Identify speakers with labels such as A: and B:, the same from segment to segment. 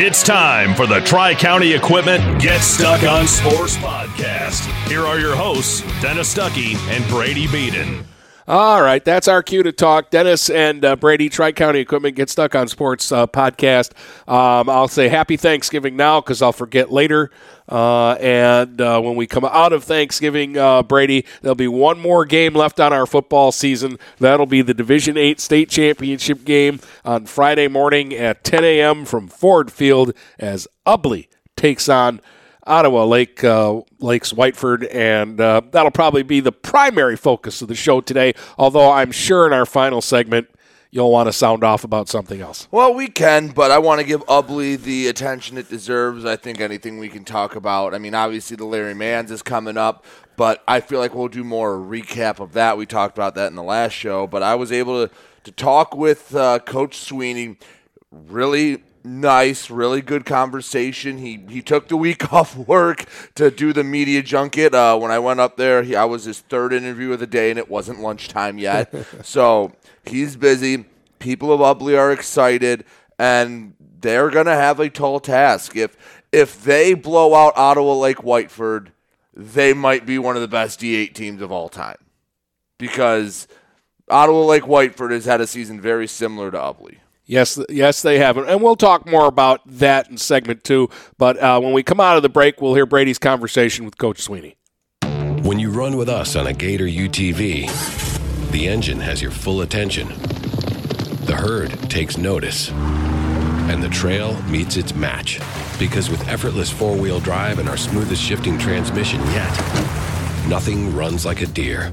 A: It's time for the Tri County Equipment Get Stuck on Sports podcast. Here are your hosts, Dennis Stuckey and Brady Beaton.
B: All right, that's our cue to talk. Dennis and uh, Brady, Tri County Equipment Get Stuck on Sports uh, podcast. Um, I'll say happy Thanksgiving now because I'll forget later. Uh, and uh, when we come out of Thanksgiving, uh, Brady, there'll be one more game left on our football season. That'll be the Division Eight state championship game on Friday morning at 10 a.m. from Ford Field as Ubly takes on Ottawa Lake uh, Lakes Whiteford, and uh, that'll probably be the primary focus of the show today. Although I'm sure in our final segment you'll want to sound off about something else.
C: Well, we can, but I want to give Ubly the attention it deserves. I think anything we can talk about. I mean, obviously the Larry Mans is coming up, but I feel like we'll do more recap of that. We talked about that in the last show, but I was able to to talk with uh, Coach Sweeney. Really nice, really good conversation. He he took the week off work to do the media junket. Uh, when I went up there, he, I was his third interview of the day, and it wasn't lunchtime yet. so he's busy. People of Ubly are excited, and they're gonna have a tall task. If if they blow out Ottawa Lake Whiteford, they might be one of the best D8 teams of all time because Ottawa Lake Whiteford has had a season very similar to Ubly.
B: Yes, yes, they have, and we'll talk more about that in segment two. But uh, when we come out of the break, we'll hear Brady's conversation with Coach Sweeney.
D: When you run with us on a Gator UTV, the engine has your full attention. The herd takes notice, and the trail meets its match. Because with effortless four-wheel drive and our smoothest shifting transmission yet, nothing runs like a Deere.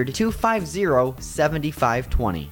E: 250 7520.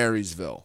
F: Marysville.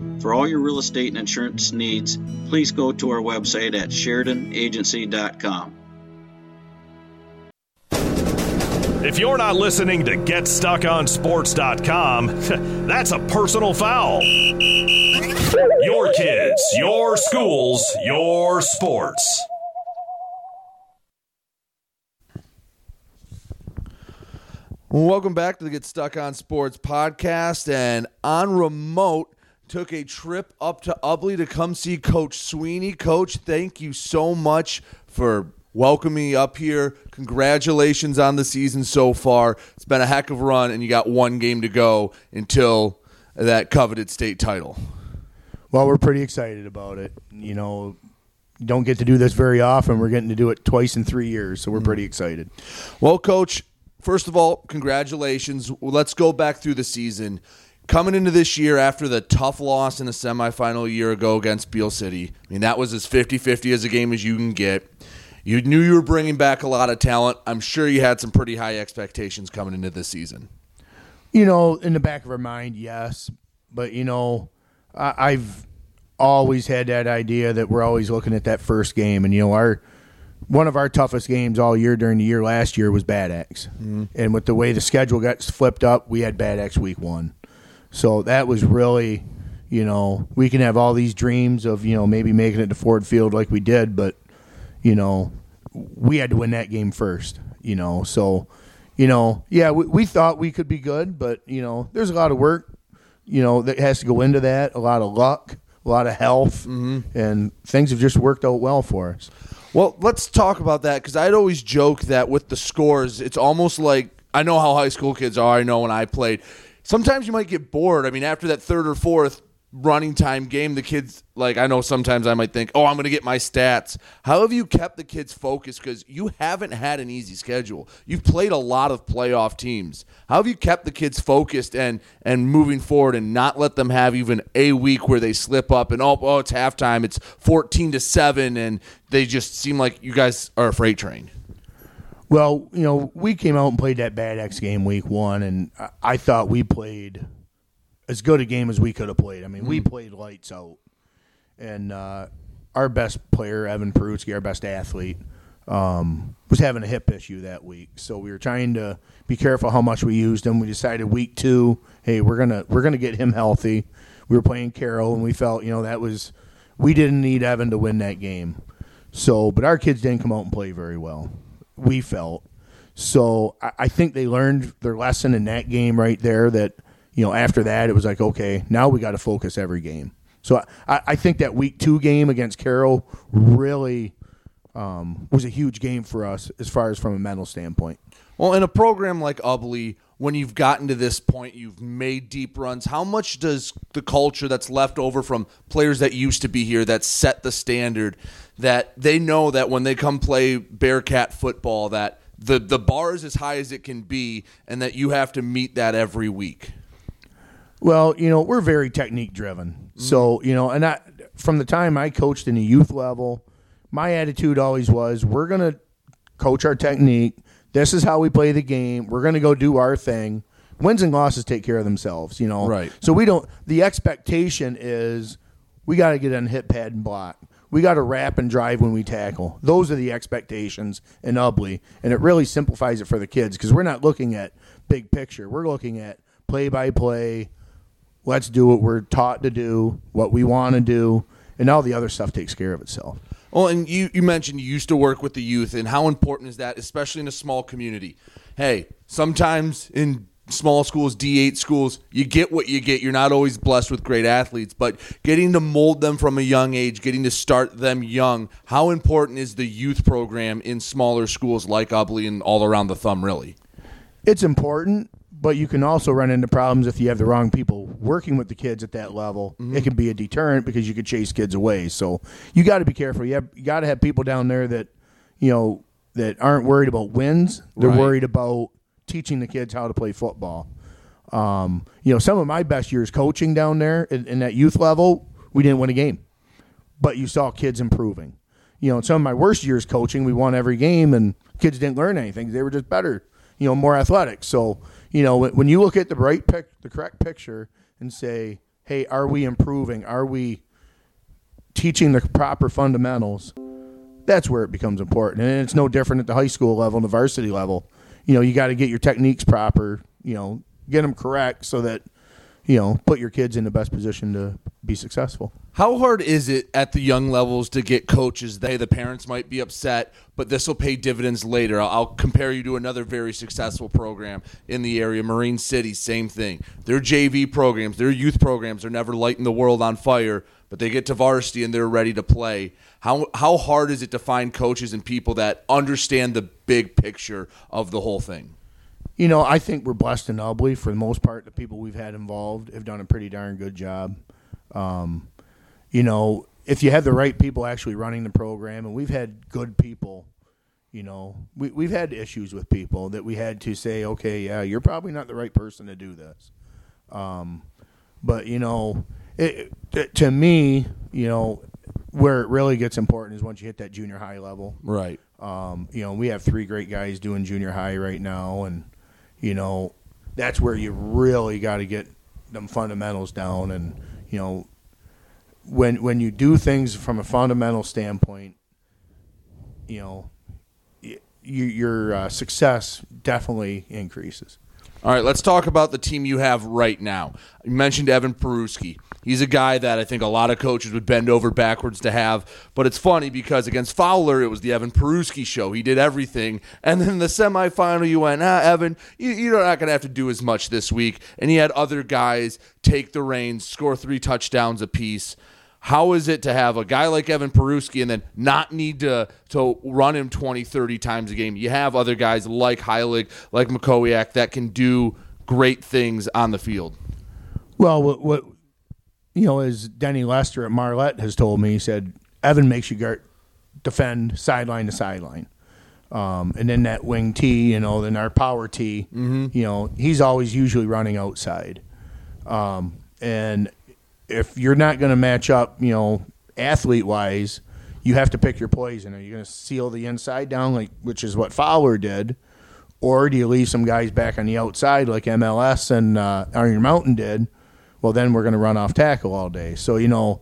G: For all your real estate and insurance needs, please go to our website at SheridanAgency.com.
A: If you're not listening to GetStuckOnSports.com, that's a personal foul. Your kids, your schools, your sports.
C: Welcome back to the Get Stuck on Sports podcast. And on remote, took a trip up to Ubly to come see Coach Sweeney. Coach, thank you so much for welcoming me up here. Congratulations on the season so far. It's been a heck of a run, and you got one game to go until that coveted state title.
H: Well, we're pretty excited about it. You know, you don't get to do this very often. We're getting to do it twice in three years, so we're mm-hmm. pretty excited.
C: Well, Coach, first of all, congratulations. Let's go back through the season. Coming into this year after the tough loss in the semifinal a year ago against Beal City, I mean, that was as 50 50 as a game as you can get. You knew you were bringing back a lot of talent. I'm sure you had some pretty high expectations coming into this season.
H: You know, in the back of our mind, yes, but you know, I, I've always had that idea that we're always looking at that first game, and you know, our one of our toughest games all year during the year last year was Bad Axe, mm-hmm. and with the way the schedule got flipped up, we had Bad Axe week one, so that was really, you know, we can have all these dreams of you know maybe making it to Ford Field like we did, but you know, we had to win that game first, you know. So, you know, yeah, we, we thought we could be good, but, you know, there's a lot of work, you know, that has to go into that, a lot of luck, a lot of health, mm-hmm. and things have just worked out well for us.
C: Well, let's talk about that because I'd always joke that with the scores, it's almost like I know how high school kids are. I know when I played. Sometimes you might get bored. I mean, after that third or fourth running time game, the kids, like, I know sometimes I might think, oh, I'm going to get my stats. How have you kept the kids focused? Because you haven't had an easy schedule. You've played a lot of playoff teams. How have you kept the kids focused and, and moving forward and not let them have even a week where they slip up and, oh, oh, it's halftime, it's 14 to 7, and they just seem like you guys are a freight train?
H: Well, you know, we came out and played that Bad Axe game week one, and I- I thought we played as good a game as we could have played. I mean, we played lights out, and uh, our best player, Evan Perutsky, our best athlete, um, was having a hip issue that week. So we were trying to be careful how much we used him. We decided week two, hey, we're gonna we're gonna get him healthy. We were playing Caro, and we felt you know that was we didn't need Evan to win that game. So, but our kids didn't come out and play very well. We felt so. I, I think they learned their lesson in that game right there. That you know after that it was like okay, now we got to focus every game. So I, I think that week two game against Caro really um, was a huge game for us as far as from a mental standpoint.
C: Well, in a program like Ubly, when you've gotten to this point, you've made deep runs. How much does the culture that's left over from players that used to be here that set the standard that they know that when they come play Bearcat football that the the bar is as high as it can be and that you have to meet that every week?
H: Well, you know, we're very technique driven. So, mm-hmm. you know, and I, from the time I coached in the youth level, my attitude always was we're going to coach our technique. This is how we play the game. We're going to go do our thing. Wins and losses take care of themselves, you know.
C: Right.
H: So we don't the expectation is we got to get on hit pad and block. We got to wrap and drive when we tackle. Those are the expectations in Ubly, and it really simplifies it for the kids because we're not looking at big picture. We're looking at play by play, let's do what we're taught to do, what we want to do, and all the other stuff takes care of itself.
C: Well, and you, you mentioned you used to work with the youth, and how important is that, especially in a small community? Hey, sometimes in small schools, D8 schools, you get what you get. You're not always blessed with great athletes, but getting to mold them from a young age, getting to start them young, how important is the youth program in smaller schools like Ubly and all around the thumb, really?
H: It's important, but you can also run into problems if you have the wrong people working with the kids at that level. Mm-hmm. It can be a deterrent because you could chase kids away. So you got to be careful. You have you got to have people down there that you know that aren't worried about wins. They're
C: Right.
H: worried about teaching the kids how to play football. Um, you know, some of my best years coaching down there in, in that youth level, we didn't win a game, but you saw kids improving. You know, in some of my worst years coaching, we won every game, and kids didn't learn anything. They were just better, you know, more athletic. So, you know, when, when you look at the right pic, the correct picture, and say, "Hey, are we improving? Are we teaching the proper fundamentals?" That's where it becomes important, and it's no different at the high school level and the varsity level. You know, you got to get your techniques proper. You know, get them correct so that you know put your kids in the best position to be successful.
C: How hard is it at the young levels to get coaches? They, the parents, might be upset, but this will pay dividends later. I'll, I'll compare you to another very successful program in the area, Marine City. Same thing. Their JV programs, their youth programs, are never lighting the world on fire, but they get to varsity and they're ready to play. How how hard is it to find coaches and people that understand the big picture of the whole thing?
H: You know, I think we're blessed and Ubly for the most part. The people we've had involved have done a pretty darn good job. Um, you know, if you have the right people actually running the program, and we've had good people, you know, we, we've had issues with people that we had to say, okay, yeah, you're probably not the right person to do this. Um, but, you know, it, to me, you know, where it really gets important is once you hit that junior high level.
C: Right.
H: Um, you know, we have three great guys doing junior high right now, and you know, that's where you really got to get them fundamentals down. And you know, when when you do things from a fundamental standpoint, you know, you, your uh, success definitely increases.
C: All right, let's talk about the team you have right now. You mentioned Evan Peruski. He's a guy that I think a lot of coaches would bend over backwards to have. But it's funny because against Fowler, it was the Evan Peruski show. He did everything. And then the semifinal, you went, ah, Evan, you, you're not going to have to do as much this week. And he had other guys take the reins, score three touchdowns apiece. How is it to have a guy like Evan Peruski and then not need to to run him 20, 30 times a game? You have other guys like Heilig, like McCowiak that can do great things on the field.
H: Well, what, what you know, as Denny Lester at Marlette has told me, he said Evan makes you guard, defend sideline to sideline. Um, and then that wing T, you know, then our power T, you know, he's always usually running outside. Um, and if you're not going to match up, you know, athlete wise, you have to pick your poison. Are you going to seal the inside down, like which is what Fowler did, or do you leave some guys back on the outside like MLS and uh, Iron Mountain did? Well, then we're going to run off tackle all day. So you know,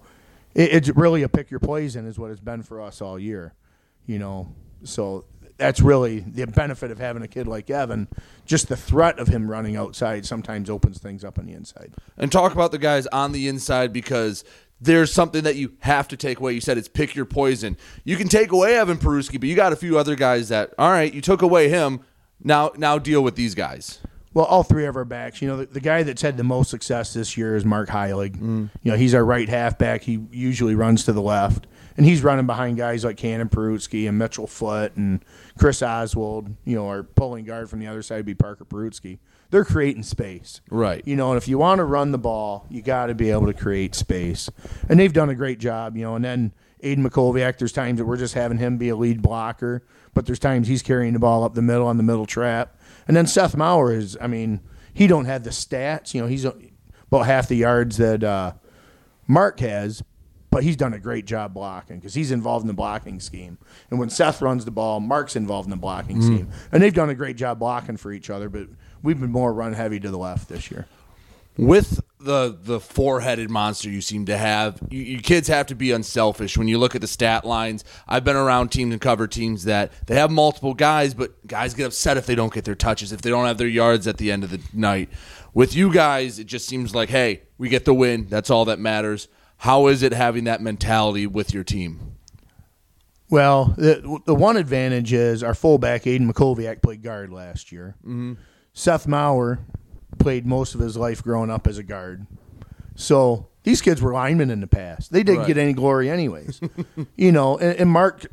H: it, it's really a pick your poison is what it's been for us all year. You know, so that's really the benefit of having a kid like Evan. Just the threat of him running outside sometimes opens things up on the inside.
C: and talk about the guys on the inside because there's something that you have to take away. You said it's pick your poison. You can take away Evan Peruski, but you got a few other guys that all right, you took away him. Now now deal with these guys.
H: Well, all three of our backs. You know, the, the guy that's had the most success this year is Mark Heilig. Mm. You know, he's our right halfback. He usually runs to the left, and he's running behind guys like Cannon Perutsky and Mitchell Foot and Chris Oswald. You know, our pulling guard from the other side would be Parker Perutsky. They're creating space,
C: Right.
H: You know, and if you want to run the ball, you got to be able to create space, and they've done a great job. You know, and then Aiden McCoviak. There's times that we're just having him be a lead blocker, but there's times he's carrying the ball up the middle on the middle trap. And then Seth Maurer is, I mean, he don't have the stats. You know, he's about half the yards that uh, Mark has, but he's done a great job blocking because he's involved in the blocking scheme. And when Seth runs the ball, Mark's involved in the blocking mm. scheme, and they've done a great job blocking for each other. But we've been more run heavy to the left this year.
C: with the the four headed monster you seem to have, you, you kids have to be unselfish. When you look at the stat lines, I've been around teams and cover teams that they have multiple guys, but guys get upset if they don't get their touches, if they don't have their yards at the end of the night. With you guys, it just seems like, hey, we get the win. That's all that matters. How is it having that mentality with your team?
H: Well, the the one advantage is our fullback Aiden McCoviak played guard last year. Mm-hmm. Seth Maurer played most of his life growing up as a guard. So these kids were linemen in the past. They didn't
C: Right.
H: get any glory anyways. you know, and, and Mark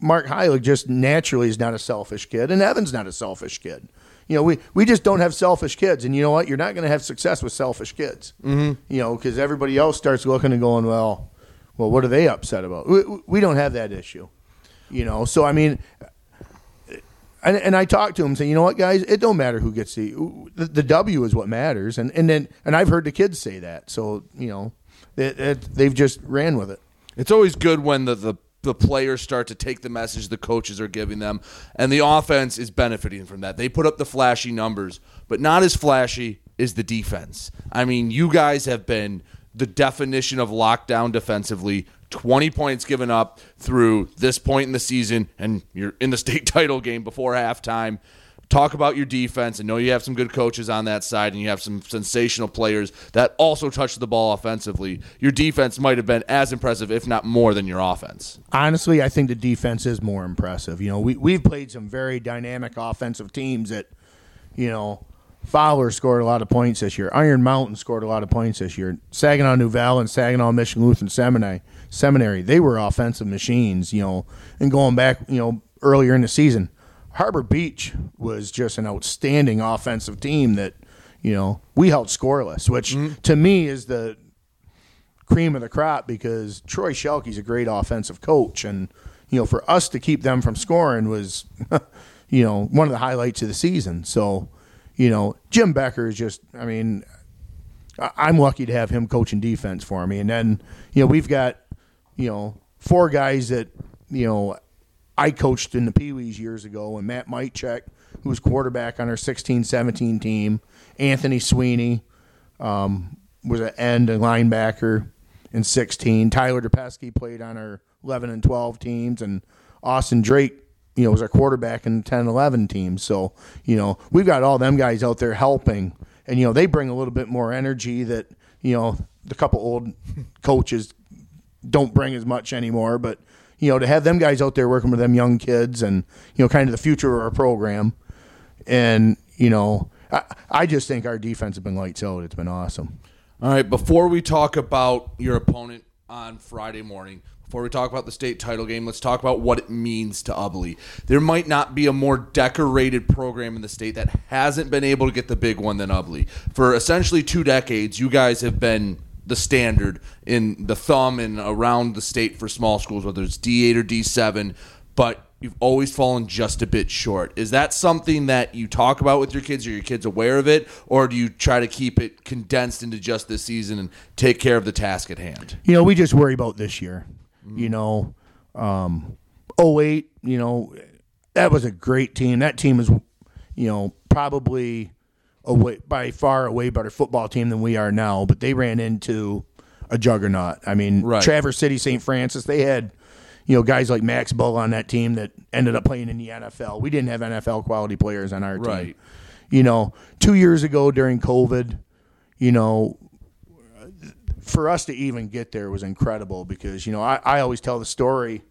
H: Mark Heilig just naturally is not a selfish kid, and Evan's not a selfish kid. You know, we, we just don't have selfish kids, and you know what? You're not going to have success with selfish kids. Mm-hmm. You know, because everybody else starts looking and going, well, well, what are they upset about? We, we don't have that issue. You know, so I mean, and, and I talked to him saying, you know what, guys, it don't matter who gets the, the the W is what matters, and and then and I've heard the kids say that, so you know, it, it, they've just ran with it.
C: It's always good when the, the the players start to take the message the coaches are giving them, and the offense is benefiting from that. They put up the flashy numbers, but not as flashy is the defense. I mean, you guys have been the definition of lockdown defensively. 20 points given up through this point in the season, and you're in the state title game before halftime. Talk about your defense. I know you have some good coaches on that side, and you have some sensational players that also touch the ball offensively. Your defense might have been as impressive, if not more, than your offense.
H: Honestly, I think the defense is more impressive. You know, we we've played some very dynamic offensive teams that, you know, Fowler scored a lot of points this year. Iron Mountain scored a lot of points this year. Saginaw Val and Saginaw Michigan Lutheran Seminary, Seminary, they were offensive machines, you know. And going back, you know, earlier in the season, Harbor Beach was just an outstanding offensive team that, you know, we held scoreless, which mm-hmm. to me is the cream of the crop because Troy Shelkey's a great offensive coach, and you know, for us to keep them from scoring was, you know, one of the highlights of the season. So, you know, Jim Becker is just, I mean, I'm lucky to have him coaching defense for me, and then you know we've got, you know, four guys that you know I coached in the Pee Wees years ago, and Matt Mitchek, who was quarterback on our 16-17 team, Anthony Sweeney um, was an end and linebacker in 16. Tyler DePesky played on our 11 and 12 teams, and Austin Drake, you know, was our quarterback in the 10 11 teams. So, you know, we've got all them guys out there helping, and, you know, they bring a little bit more energy that, you know, the couple old coaches don't bring as much anymore. But, you know, to have them guys out there working with them young kids and, you know, kind of the future of our program. And, you know, I, I just think our defense has been lights out. It's been awesome.
C: All right, before we talk about your opponent on Friday morning, before we talk about the state title game, let's talk about what it means to Ubly. There might not be a more decorated program in the state that hasn't been able to get the big one than Ubly. For essentially two decades, you guys have been the standard in the thumb and around the state for small schools, whether it's D8 or D7, but you've always fallen just a bit short. Is that something that you talk about with your kids? Are your kids aware of it? Or do you try to keep it condensed into just this season and take care of the task at hand?
H: You know, we just worry about this year. You know, um, 08, you know, that was a great team. That team is, you know, probably a way, by far a way better football team than we are now, but they ran into a juggernaut. I mean,
C: Right.
H: Traverse City, St. Francis, they had, you know, guys like Max Bullough on that team that ended up playing in the NFL. We didn't have NFL quality players on our team.
C: Right.
H: You know, two years ago during COVID, you know, for us to even get there was incredible because you know I, I always tell the story.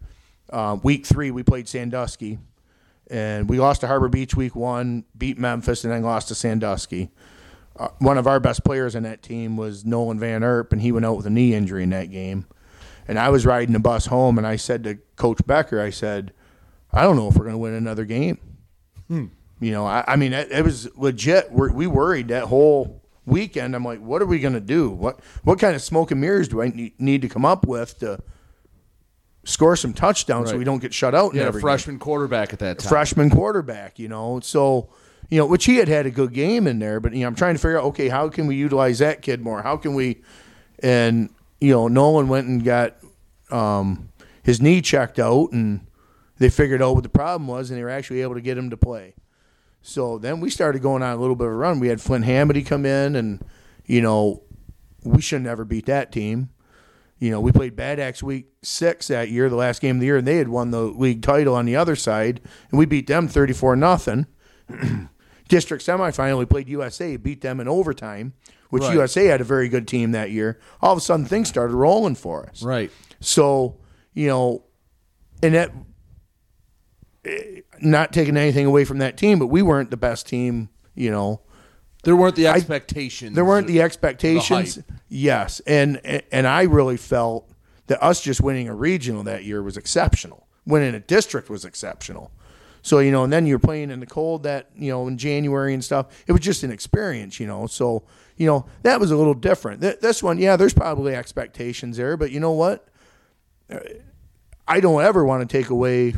H: Uh, week three we played Sandusky, and we lost to Harbor Beach week one, beat Memphis, and then lost to Sandusky. Uh, one of our best players in that team was Nolan Van Erp, and he went out with a knee injury in that game. And I was riding the bus home, and I said to Coach Becker, I said, I don't know if we're going to win another game. You know, I, I mean, it, it was legit. We're, we worried that whole weekend. I'm like, what are we going to do? What what kind of smoke and mirrors do I need, need to come up with to score some touchdowns so we don't get shut out?
C: had a
H: game?
C: freshman quarterback at that time.
H: freshman quarterback, you know. So, you know, which he had had a good game in there, but you know, I'm trying to figure out, okay, how can we utilize that kid more? How can we? And you know, Nolan went and got um, his knee checked out, and they figured out what the problem was, and they were actually able to get him to play. So then we started going on a little bit of a run. We had Flint Hamady come in, and you know, we should never beat that team. You know, we played Bad Axe week six that year, the last game of the year, and they had won the league title on the other side, and we beat them thirty four nothing. District semifinal, we played USA, beat them in overtime, which
C: Right.
H: USA had a very good team that year. All of a sudden, things started rolling for us.
C: Right.
H: So, you know, and that, eh, not taking anything away from that team, but we weren't the best team, you know.
C: There weren't the expectations.
H: There weren't the expectations.
C: hype.
H: yes, and and I really felt that us just winning a regional that year was exceptional. Winning a district was exceptional. So you know, and then you're playing in the cold that you know in January and stuff. It was just an experience, you know. So you know that was a little different. Th- this one, yeah, there's probably expectations there, but you know what? Uh, I don't ever want to take away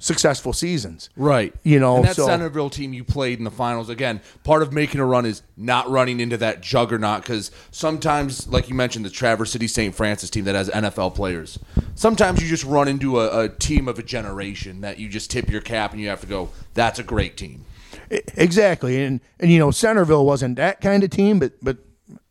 H: successful seasons.
C: Right.
H: You know,
C: and that
H: so-
C: Centerville team you played in the finals again. Part of making a run is not running into that juggernaut because sometimes, like you mentioned, the Traverse City St. Francis team that has NFL players. Sometimes you just run into a, a team of a generation that you just tip your cap and you have to go. That's a great team.
H: Exactly, and and you know Centerville wasn't that kind of team, but but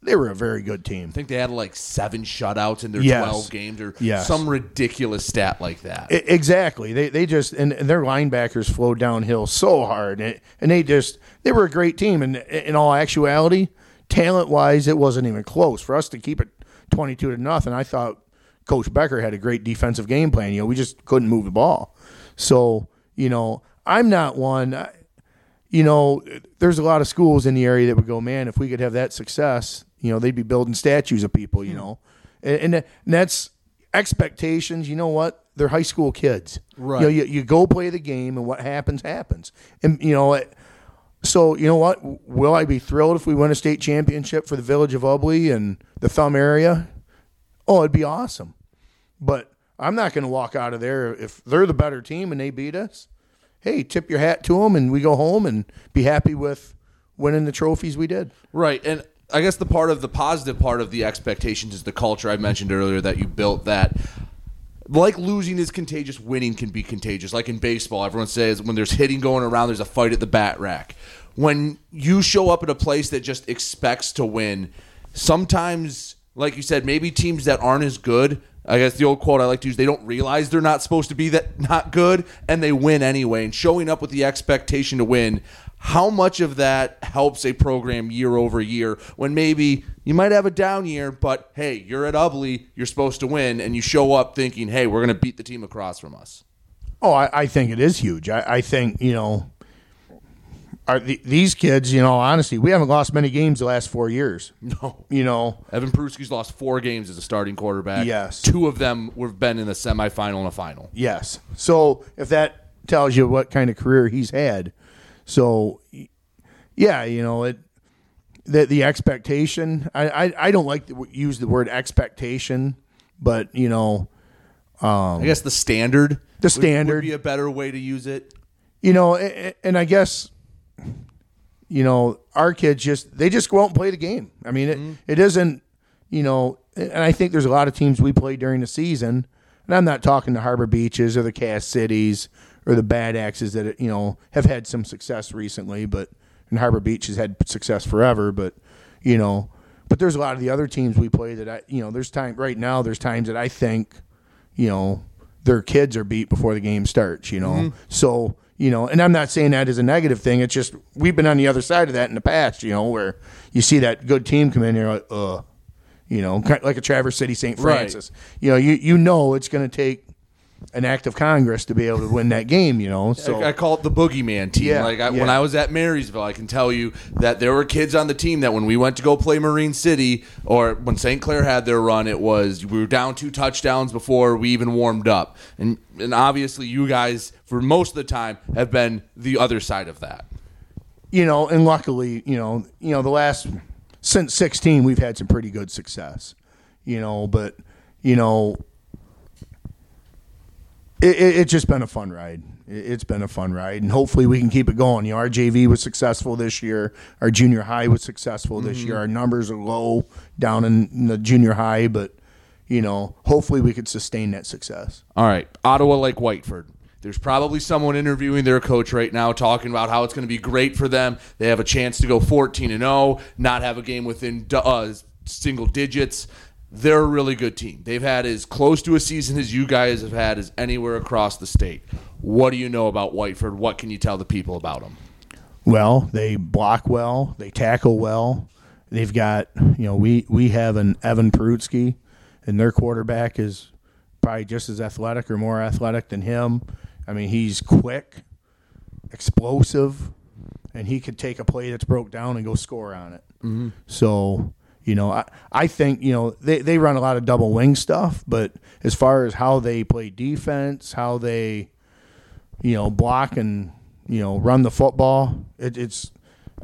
H: they were a very good team.
C: I think they had like seven shutouts in their
H: Yes.
C: twelve games or
H: Yes.
C: some ridiculous stat like that.
H: I- E, Exactly. They they just and, and their linebackers flowed downhill so hard, and, and they just they were a great team. And in all actuality, talent wise, it wasn't even close for us to keep it twenty two to nothing. I thought Coach Becker had a great defensive game plan. You know, we just couldn't move the ball. So you know, I'm not one. I- You know, there's a lot of schools in the area that would go, man, if we could have that success, you know, they'd be building statues of people. You hmm. know, and, and, and that's expectations. You know what? They're high school kids.
C: Right.
H: You, know, you, you go play the game, and what happens happens. And you know, it, so you know what? Will I be thrilled if we win a state championship for the village of Ubly and the Thumb area? Oh, it'd be awesome. But I'm not going to walk out of there if they're the better team and they beat us. Hey, tip your hat to them, and we go home and be happy with winning the trophies we did.
C: Right. And I guess the part of the positive part of the expectations is the culture I mentioned earlier that you built that like losing is contagious, winning can be contagious. Like in baseball, everyone says when there's hitting going around, there's a fight at the bat rack. When you show up at a place that just expects to win, sometimes, like you said, maybe teams that aren't as good. I guess the old quote I like to use: they don't realize they're not supposed to be that not good, and they win anyway. And showing up with the expectation to win, how much of that helps a program year over year when maybe you might have a down year, but hey, you're at Ubly, you're supposed to win, and you show up thinking, hey, we're going to beat the team across from us.
H: Oh, I, I think it is huge. I, I think you know, are the, these kids. You know, honestly, we haven't lost many games the last four years.
C: No.
H: You know,
C: Evan Peruski's lost four games as a starting quarterback.
H: Yes.
C: Two of them have been in the semifinal and a final.
H: Yes. So if that tells you what kind of career he's had, so yeah, you know it. The the expectation. I I, I don't like to use the word expectation, but you know, um,
C: I guess the standard.
H: The
C: would-
H: standard.
C: would be a better way to use it.
H: you know, and I guess you know our kids just they just go out and play the game. I mean, it, mm-hmm. it isn't you know, and I think there's a lot of teams we play during the season, and I'm not talking the Harbor Beaches or the Cass Cities or the Bad Axes that you know have had some success recently, but and Harbor Beach has had success forever, but you know. But there's a lot of the other teams we play that I, you know, there's time right now. There's times that I think, you know, their kids are beat before the game starts. You know, so you know, and I'm not saying that is a negative thing. It's just we've been on the other side of that in the past. You know, where you see that good team come in, you're like, uh, you know, like a Traverse City St.
C: Right.
H: Francis. You know, you you know it's going to take an act of Congress to be able to win that game. You know, so
C: I, I call it the boogeyman team.
H: Yeah,
C: like I,
H: yeah.
C: when I was at Marysville, I can tell you that there were kids on the team that when we went to go play Marine City or when St. Clair had their run, it was we were down two touchdowns before we even warmed up, and and obviously you guys for most of the time have been the other side of that.
H: you know, and luckily, you know, you know, the last since 16, we've had some pretty good success, you know, but you know, it, it, it's just been a fun ride. It, it's been a fun ride, and hopefully we can keep it going. You know, our JV was successful this year. Our junior high was successful this year. Our numbers are low down in, in the junior high, but you know, hopefully we could sustain that success.
C: All right, Ottawa Lake Whiteford. There's probably someone interviewing their coach right now talking about how it's going to be great for them. They have a chance to go 14 and 0, not have a game within uh, single digits. They're a really good team. They've had as close to a season as you guys have had as anywhere across the state. What do you know about Whiteford? What can you tell the people about them?
H: Well, they block well, they tackle well. They've got, you know, we we have an Evan Perutsky, and their quarterback is probably just as athletic or more athletic than him. I mean, he's quick, explosive, and he could take a play that's broke down and go score on it. Mm-hmm. So, you know, I, I think, you know, they, they run a lot of double wing stuff, but as far as how they play defense, how they, you know, block and, you know, run the football, it, it's,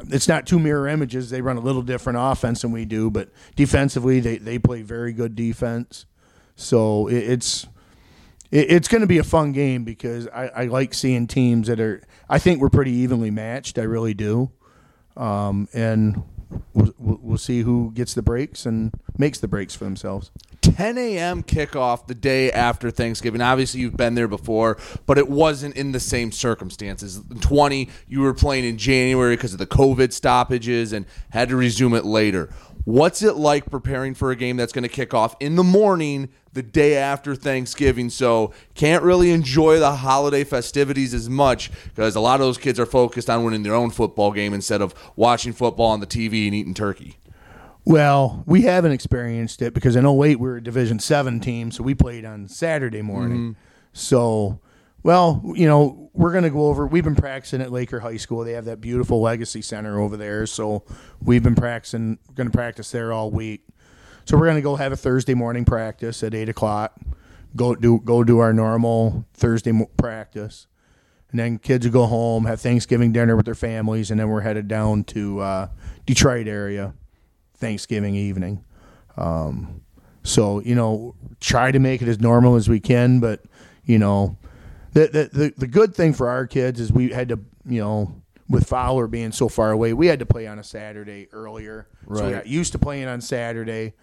H: it's not two mirror images. They run a little different offense than we do, but defensively, they, they play very good defense. So it, it's, it, it's going to be a fun game because I, I like seeing teams that are. I think we're pretty evenly matched. I really do, um, and we'll we'll see who gets the breaks and makes the breaks for themselves.
C: 10 a.m. kickoff the day after Thanksgiving. Obviously, you've been there before, but it wasn't in the same circumstances. In 20, you were playing in January because of the COVID stoppages and had to resume it later. What's it like preparing for a game that's going to kick off in the morning the day after Thanksgiving? So, can't really enjoy the holiday festivities as much because a lot of those kids are focused on winning their own football game instead of watching football on the TV and eating turkey.
H: Well, we haven't experienced it because in 08 we were a Division Seven team, so we played on Saturday morning. Mm-hmm. So, well, you know, we're going to go over. We've been practicing at Laker High School. They have that beautiful Legacy Center over there, so we've been practicing. Going to practice there all week. So we're going to go have a Thursday morning practice at eight o'clock. Go do go do our normal Thursday practice, and then kids will go home, have Thanksgiving dinner with their families, and then we're headed down to uh, Detroit area Thanksgiving evening. Um, so you know, try to make it as normal as we can, but you know, the the the, the good thing for our kids is we had to you know. With Fowler being so far away, we had to play on a Saturday earlier, so we got used to playing on Saturday.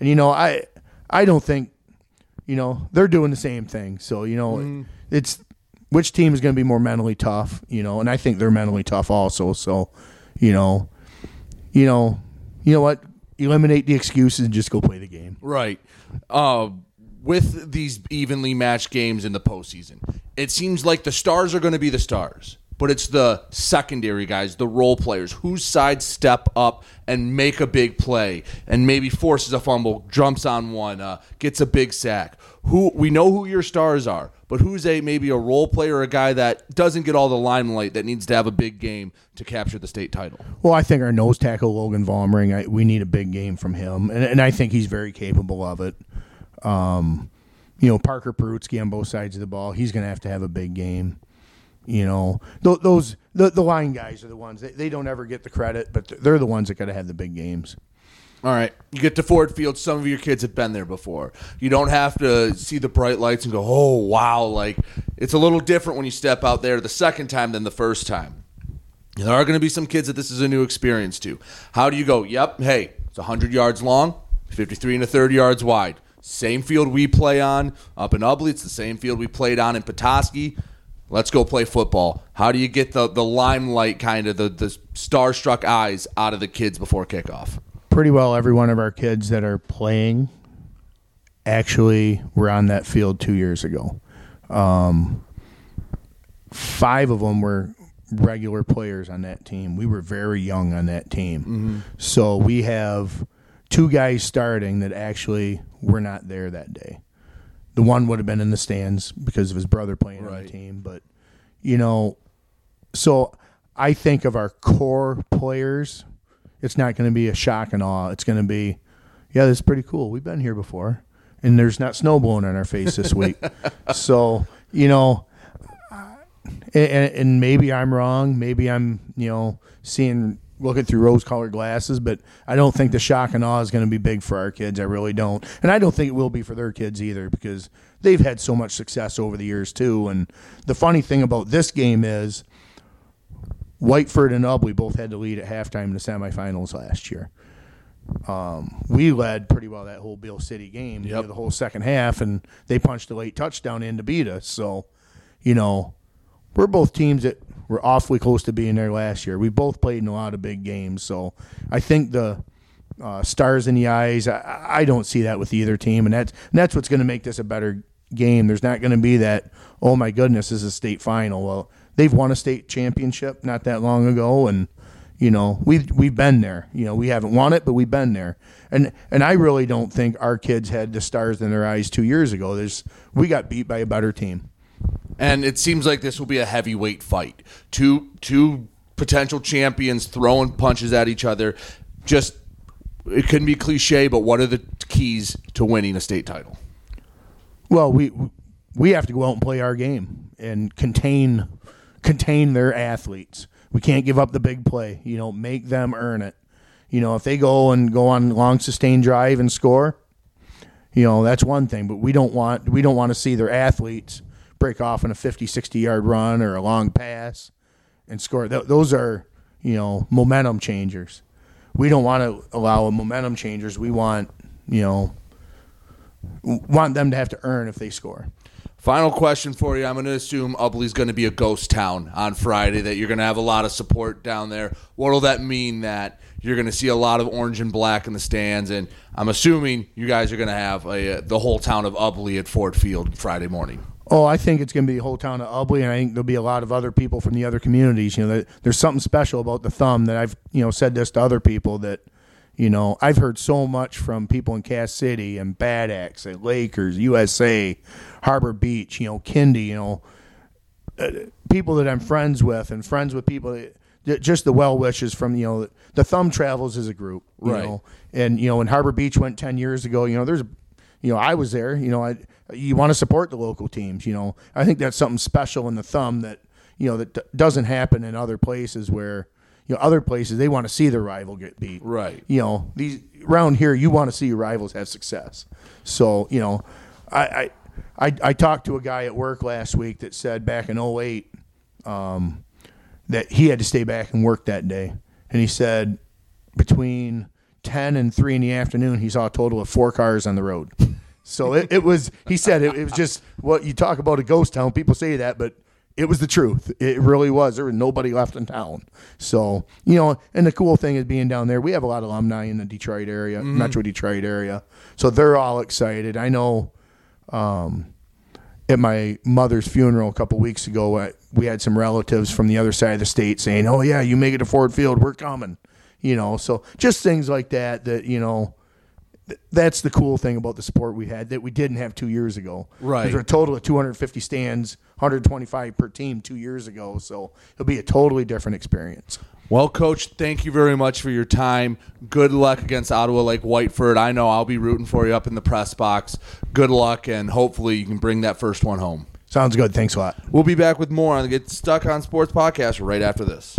H: And you know, I I don't think you know they're doing the same thing. So you know, it's which team is going to be more mentally tough. You know, and I think they're mentally tough also. So you know, you know, you know what? Eliminate the excuses and just go play the game.
C: Right. Uh, with these evenly matched games in the postseason, it seems like the stars are going to be the stars, but it's the secondary guys, the role players, whose side step up and make a big play and maybe forces a fumble, jumps on one, uh, gets a big sack. Who we know who your stars are, but who's a maybe a role player, a guy that doesn't get all the limelight that needs to have a big game to capture the state title.
H: Well, I think our nose tackle Logan Vollmering, I, we need a big game from him, and, and I think he's very capable of it. Um, you know, Parker Perutsky on both sides of the ball, he's going to have to have a big game. You know, th- those the, the line guys are the ones they, they don't ever get the credit, but they're the ones that got to have the big games.
C: All right. You get to Ford Field. Some of your kids have been there before. You don't have to see the bright lights and go, oh, wow. Like, it's a little different when you step out there the second time than the first time. There are going to be some kids that this is a new experience to. How do you go, yep, hey, it's 100 yards long, 53 and a third yards wide. Same field we play on up in Ubly. It's the same field we played on in Petoskey. Let's go play football. How do you get the, the limelight, kind of the, the starstruck eyes out of the kids before kickoff?
H: Pretty well, every one of our kids that are playing actually were on that field two years ago. Um, five of them were regular players on that team. We were very young on that team. So we have two guys starting that actually were not there that day. The one would have been in the stands because of his brother playing on the team, but you know, so I think of our core players, it's not going to be a shock and awe. It's going to be, yeah, this is pretty cool. We've been here before, and there's not snow blowing on our face this week. so you know, and, and maybe I'm wrong. Maybe I'm you know seeing looking through rose-colored glasses, but I don't think the shock and awe is going to be big for our kids. I really don't, and I don't think it will be for their kids either because they've had so much success over the years too. And the funny thing about this game is. Whiteford and Ubly both had to lead at halftime in the semifinals last year. Um, we led pretty well that whole Beal City game, you know, the whole second half, and they punched a late touchdown in to beat us. So, you know, we're both teams that were awfully close to being there last year. We both played in a lot of big games, so I think the uh, stars in the eyes. I, I don't see that with either team, and that's and that's what's going to make this a better game. There's not going to be that. Oh my goodness, this is a state final. Well, they've won a state championship not that long ago, and you know we've we've been there. You know we haven't won it, but we've been there. And and I really don't think our kids had the stars in their eyes two years ago. There's we got beat by a better team.
C: And it seems like this will be a heavyweight fight. Two two potential champions throwing punches at each other. Just it couldn't be cliche, but what are the keys to winning a state title?
H: Well, we we have to go out and play our game and contain contain their athletes. We can't give up the big play. You know, make them earn it. You know, if they go and go on long sustained drive and score, you know that's one thing. But we don't want we don't want to see their athletes break off in a 50, 60 yard run or a long pass and score. Th- those are you know momentum changers. We don't want to allow momentum changers. We want you know want them to have to earn if they score.
F: Final question for you. I'm going to assume Ubly's going to be a ghost town on Friday, that you're going to have a lot of support down there. What will that mean that you're going to see a lot of orange and black in the stands? And I'm assuming you guys are going to have a, the whole town of Ubly at Ford Field Friday morning.
H: Oh, I think it's going to be the whole town of Ubly, and I think there'll be a lot of other people from the other communities. You know, there's something special about the thumb that I've you know said this to other people that you know, I've heard so much from people in Cass City and Bad Axe, and Lakers, USA, Harbor Beach, you know, Kinde, you know, uh, people that I'm friends with and friends with people that, just the well wishes from you know the thumb travels as a group you
F: right
H: know and you know when harbor beach went 10 years ago you know there's you know i was there you know i you want to support the local teams you know? I think that's something special in the thumb that you know that d- doesn't happen in other places where you know other places they want to see their rival get beat.
F: Right.
H: You know these around here you want to see your rivals have success. So you know i i i, I talked to a guy at work last week that said back in 08 um, that he had to stay back and work that day. And he said between 10 and 3 in the afternoon he saw a total of four cars on the road so it, it was he said it, it was just what you talk about a ghost town people say that but it was the truth. It really was. There was nobody left in town. So, you know, and the cool thing is being down there, we have a lot of alumni in the Detroit area,
F: Mhm.
H: Metro Detroit area. So they're all excited. I know um, at my mother's funeral a couple weeks ago, uh, we had some relatives from the other side of the state saying, "Oh yeah, you make it to Ford Field, we're coming." You know, so just things like that that, you know, th- that's the cool thing about the support we had that we didn't have two years ago.
F: Right.
H: There's a total of 250 stands, 125 per team two years ago. So it'll be a totally different experience.
F: Well, Coach, thank you very much for your time. Good luck against Ottawa Lake Whiteford. I know I'll be rooting for you up in the press box. Good luck, and hopefully you can bring that first one home.
H: Sounds good. Thanks a lot.
F: We'll be back with more on the Get Stuck on Sports podcast right after this.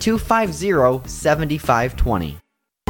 E: 250 7520.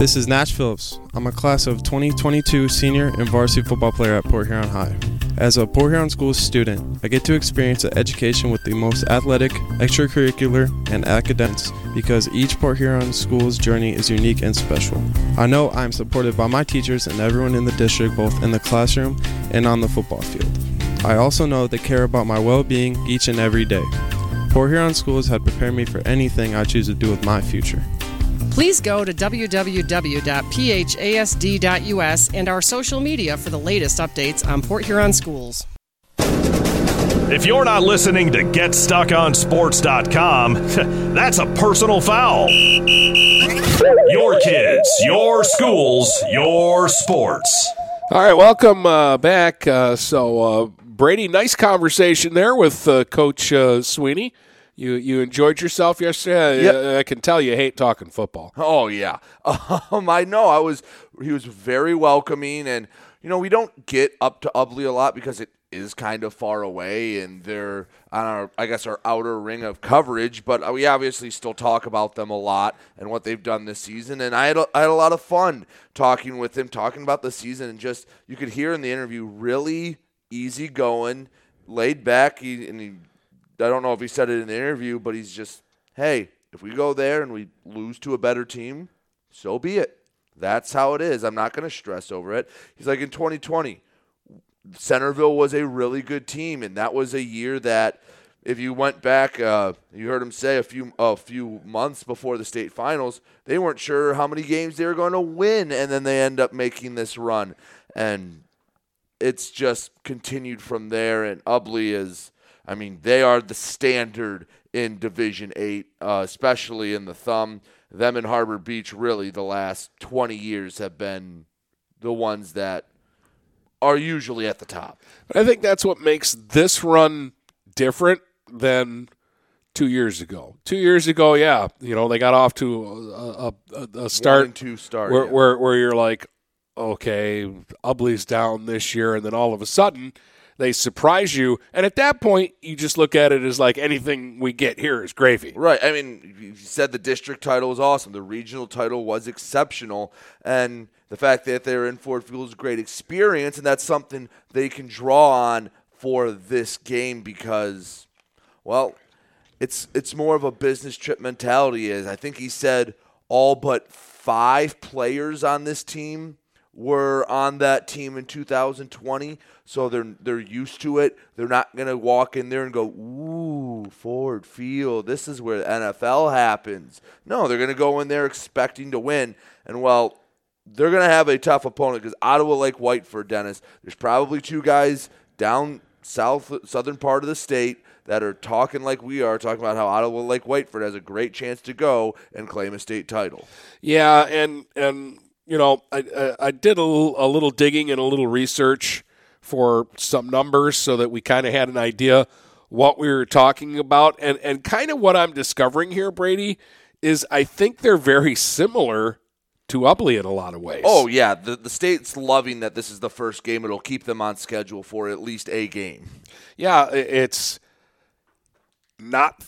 I: This is Nash Phillips. I'm a class of 2022 senior and varsity football player at Port Huron High. As a Port Huron Schools student, I get to experience an education with the most athletic, extracurricular, and academics because each Port Huron Schools journey is unique and special. I know I'm supported by my teachers and everyone in the district, both in the classroom and on the football field. I also know they care about my well being each and every day. Port Huron Schools have prepared me for anything I choose to do with my future.
J: Please go to www.phasd.us and our social media for the latest updates on Port Huron schools.
A: If you're not listening to GetStuckOnSports.com, that's a personal foul. Your kids, your schools, your sports.
B: All right, welcome uh, back. Uh, so, uh, Brady, nice conversation there with uh, Coach uh, Sweeney. You you enjoyed yourself yesterday.
C: Yep.
B: I, can tell you hate talking football.
C: Oh yeah, um, I know. I was he was very welcoming, and you know we don't get up to Ubly a lot because it is kind of far away, and they're on our I guess our outer ring of coverage. But we obviously still talk about them a lot and what they've done this season. And I had a, I had a lot of fun talking with him, talking about the season, and just you could hear in the interview really easy going, laid back. He, and he I don't know if he said it in the interview, but he's just, hey, if we go there and we lose to a better team, so be it. That's how it is. I'm not going to stress over it. He's like in 2020, Centerville was a really good team, and that was a year that if you went back, uh, you heard him say a few a few months before the state finals, they weren't sure how many games they were going to win, and then they end up making this run, and it's just continued from there. And Ubly is, I mean, they are the standard in Division Eight, uh, especially in the thumb. Them and Harbor Beach, really, the last 20 years have been the ones that are usually at the top.
B: I think that's what makes this run different than two years ago. Two years ago, yeah, you know they got off to a, a, a start,
C: two start,
B: where,
C: yeah.
B: where where you're like, okay, Ubly's down this year, and then all of a sudden they surprise you, and at that point you just look at it as like anything we get here is gravy.
C: Right. I mean, you said the district title was awesome. The regional title was exceptional. And the fact that they're in Ford Field is a great experience. And that's something they can draw on for this game because, well, it's it's more of a business trip mentality. Is I think he said all but five players on this team were on that team in 2020, so they're they're used to it. They're not gonna walk in there and go, "Ooh, Ford Field, this is where the NFL happens." No, they're gonna go in there expecting to win, and well, they're gonna have a tough opponent because Ottawa Lake Whiteford, Dennis. There's probably two guys down south southern part of the state that are talking like we are, talking about how Ottawa Lake Whiteford has a great chance to go and claim a state title.
B: Yeah, and and you know, I I, I did a little, a little digging and a little research for some numbers so that we kind of had an idea what we were talking about, and and kind of what I'm discovering here, Brady, is I think they're very similar to Ubly in a lot of ways.
C: Oh yeah, the the state's loving that this is the first game. It'll keep them on schedule for at least a game.
B: yeah, it's not.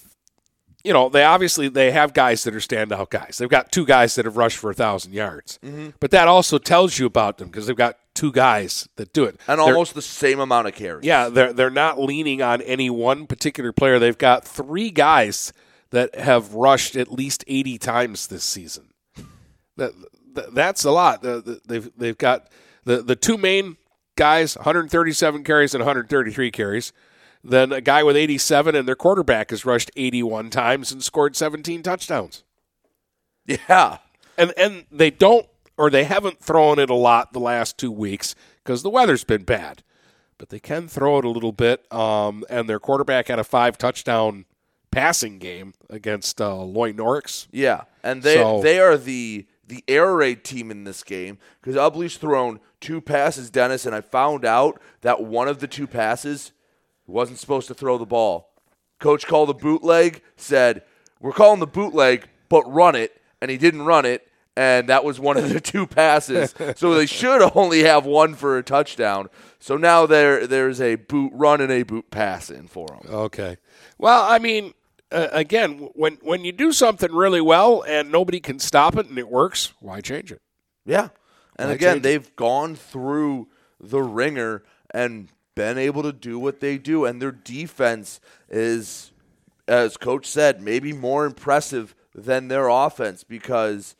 B: You know, they obviously they have guys that are standout guys. They've got two guys that have rushed for a thousand yards,
C: Mhm.
B: but that also tells you about them because they've got two guys that do it
C: And
B: They're-
C: almost the same amount of carries.
B: Yeah, they're they're not leaning on any one particular player. They've got three guys that have rushed at least eighty times this season. That, that that's a lot. The- the- They've they've got the the two main guys, 137 carries and 133 carries. Then a guy with 87, and their quarterback has rushed 81 times and scored 17 touchdowns.
C: Yeah,
B: and and they don't or they haven't thrown it a lot the last two weeks because the weather's been bad, but they can throw it a little bit. Um, and their quarterback had a five touchdown passing game against uh, Loy Norrix.
C: Yeah, and they
B: So-
C: they are the the air raid team in this game because Ubly's thrown two passes, Dennis, and I found out that one of the two passes wasn't supposed to throw the ball. Coach called a bootleg, said we're calling the bootleg, but run it, and he didn't run it, and that was one of the two passes. so they should only have one for a touchdown. So now there there's a boot run and a boot pass in for them.
B: Okay. Well, I mean, uh, again, when when you do something really well and nobody can stop it and it works, why change it?
C: Yeah. And
B: Why
C: again, they've gone through the ringer and been able to do what they do. And their defense is, as coach said, maybe more impressive than their offense because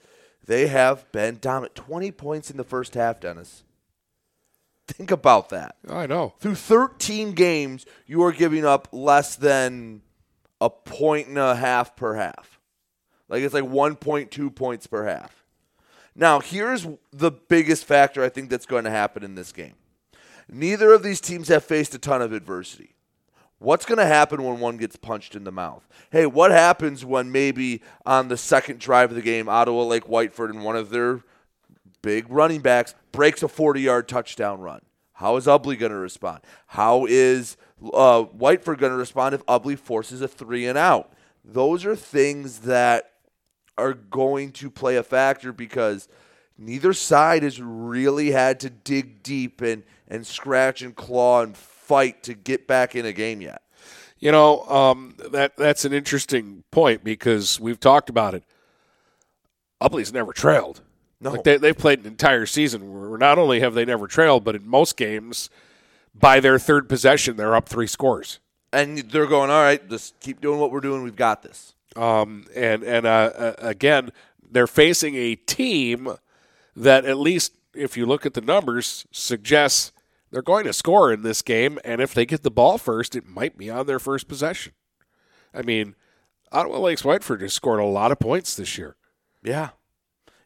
C: they have been dominant. 20 points in the first half, Dennis. Think about that.
B: I know.
C: Through 13 games, you are giving up less than a point and a half per half. Like it's like 1.2 points per half. Now, here's the biggest factor I think that's going to happen in this game. Neither of these teams have faced a ton of adversity. What's going to happen when one gets punched in the mouth? Hey, what happens when maybe on the second drive of the game, Ottawa Lake Whiteford and one of their big running backs breaks a 40 yard touchdown run? How is Ubly going to respond? How is uh, Whiteford going to respond if Ubly forces a three and out? Those are things that are going to play a factor because neither side has really had to dig deep and, and scratch and claw and fight to get back in a game yet.
B: You know, um, that that's an interesting point because we've talked about it. Ubly's never trailed.
C: No.
B: Like they, they've played an entire season where not only have they never trailed, but in most games, by their third possession, they're up three scores.
C: And they're going, all right, just keep doing what we're doing. We've got this.
B: Um, and and uh, uh, again, they're facing a team that, at least if you look at the numbers, suggests they're going to score in this game. And if they get the ball first, it might be on their first possession. I mean, Ottawa Lakes Whiteford has scored a lot of points this year.
C: Yeah.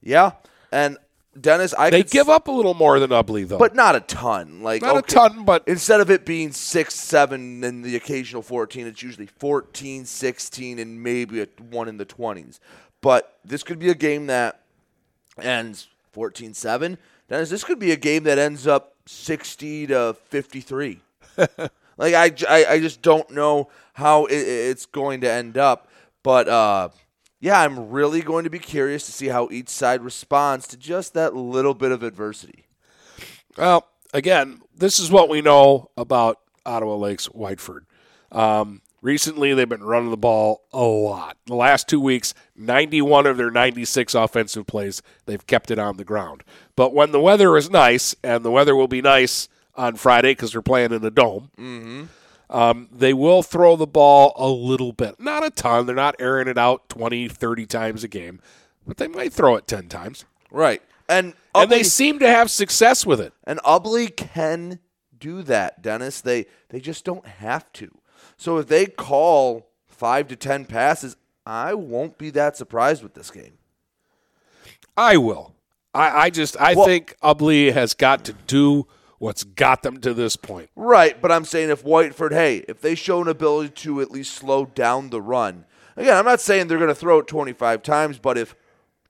C: Yeah. And Dennis, I
B: they give up a little more than Ubly, though.
C: but not a ton. Like
B: Not a ton, but
C: instead of it being six, seven, and the occasional fourteen, it's usually 14, 16, and maybe a one in the twenties. But this could be a game that ends 14-7. Dennis, this could be a game that ends up sixty to fifty-three. like I, I just don't know how it, it's going to end up. But uh, yeah, I'm really going to be curious to see how each side responds to just that little bit of adversity.
B: Well, again, this is what we know about Ottawa Lakes Whiteford. Um, recently, they've been running the ball a lot. The last two weeks, 91 of their 96 offensive plays, they've kept it on the ground. But when the weather is nice, and the weather will be nice on Friday because they're playing in a dome,
C: Mm-hmm.
B: um, they will throw the ball a little bit. Not a ton. They're not airing it out 20, 30 times a game, but they might throw it 10 times.
C: Right. And
B: And they seem to have success with it.
C: And Ubly can do that, Dennis. They they just don't have to. So if they call five to ten passes, I won't be that surprised with this game.
B: I will. I, I just I think Ubly has got to do what's got them to this point.
C: Right, but I'm saying if Whiteford, hey, if they show an ability to at least slow down the run. Again, I'm not saying they're going to throw it 25 times, but if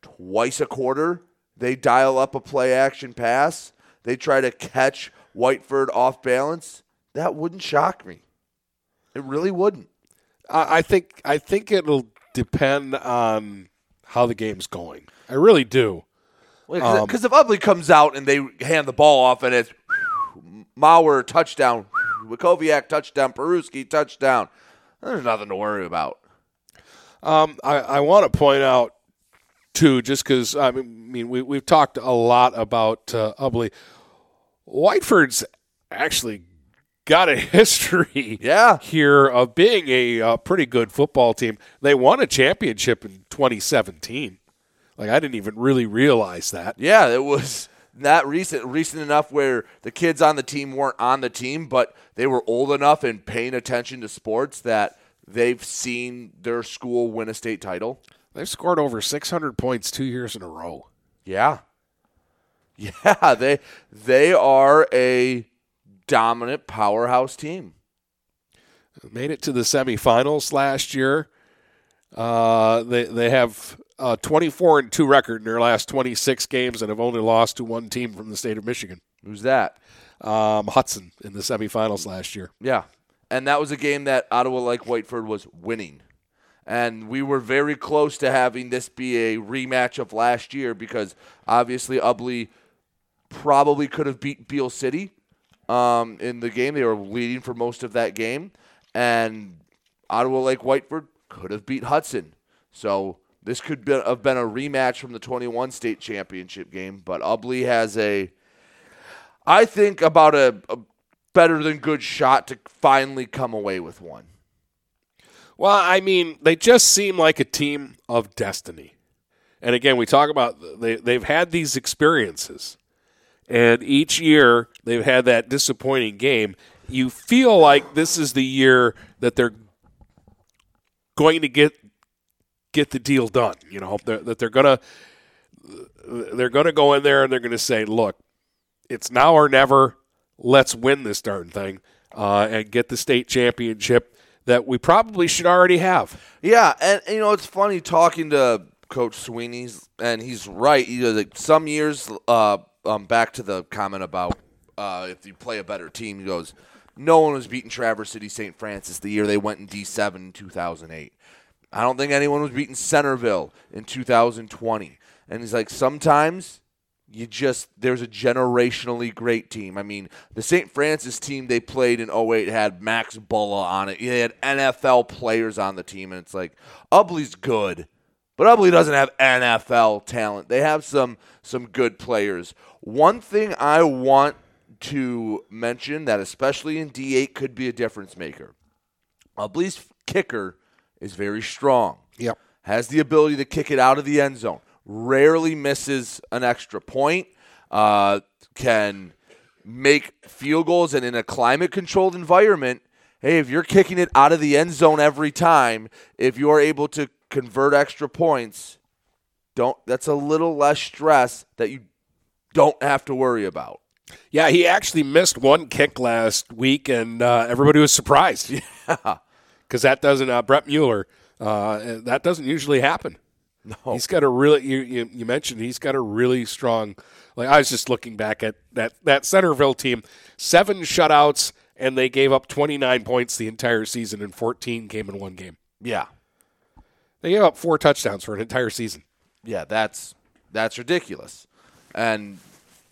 C: twice a quarter they dial up a play action pass, they try to catch Whiteford off balance, that wouldn't shock me. It really wouldn't.
B: I, I think I think it'll depend on how the game's going. I really do.
C: Because
B: Um,
C: if Ubly comes out and they hand the ball off and it's Mauer touchdown, Wikoviak touchdown, Peruski touchdown, there's nothing to worry about.
B: Um, I, I want to point out too, just because I mean we we've talked a lot about uh, Ubly. Whiteford's actually got a history,
C: yeah,
B: here of being a uh, pretty good football team. They won a championship in 2017. Like I didn't even really realize that.
C: Yeah, it was not recent, recent enough where the kids on the team weren't on the team, but they were old enough and paying attention to sports that they've seen their school win a state title.
B: They've scored over 600 points two years in a row.
C: Yeah. Yeah, they they are a dominant powerhouse team.
B: Made it to the semifinals last year. Uh, they they have a 24 and two record in their last 26 games and have only lost to one team from the state of Michigan.
C: Who's that?
B: Um, Hudson in the semifinals last year.
C: Yeah. And that was a game that Ottawa Lake Whiteford was winning. And we were very close to having this be a rematch of last year because obviously Ubly probably could have beat Beal City um, in the game. They were leading for most of that game. And Ottawa Lake Whiteford could have beat Hudson. So this could be, have been a rematch from the 21 state championship game. But Ubly has a, I think, about a, a better than good shot to finally come away with one.
B: Well, I mean, they just seem like a team of destiny. And again, we talk about they they've had these experiences. And each year they've had that disappointing game. You feel like this is the year that they're going to get get the deal done, you know, they're, that they're to they're to go in there and they're to say, "Look, it's now or never. Let's win this darn thing uh, and get the state championship that we probably should already have."
C: Yeah, and, and, you know it's funny talking to Coach Sweeney's, and he's right. You know, like some years, uh, um, back to the comment about uh, if you play a better team, he goes, "No one was beating Traverse City St. Francis the year they went in D seven in two thousand eight. I don't think anyone was beating Centerville in 2020. And he's like, sometimes you just there's a generationally great team. I mean, the St. Francis team they played in 08 had Max Bullough on it. They had NFL players on the team, and it's like Ubly's good, but Ubly doesn't have NFL talent. They have some some good players. One thing I want to mention that especially in D8 could be a difference maker. Ubly's kicker is very strong.
B: Yep.
C: Has the ability to kick it out of the end zone rarely misses an extra point, uh, can make field goals, and in a climate controlled environment, hey, if you're kicking it out of the end zone every time, if you're able to convert extra points, don't that's a little less stress that you don't have to worry about.
B: Yeah, he actually missed one kick last week, and uh, everybody was surprised.
C: Yeah,
B: because that doesn't. Uh, Brett Mueller, uh, that doesn't usually happen.
C: No.
B: He's got a really you, you, you mentioned he's got a really strong like I was just looking back at that that Centerville team, seven shutouts and they gave up 29 points the entire season and 14 came in one game.
C: Yeah.
B: They gave up four touchdowns for an entire season.
C: Yeah, that's that's ridiculous. And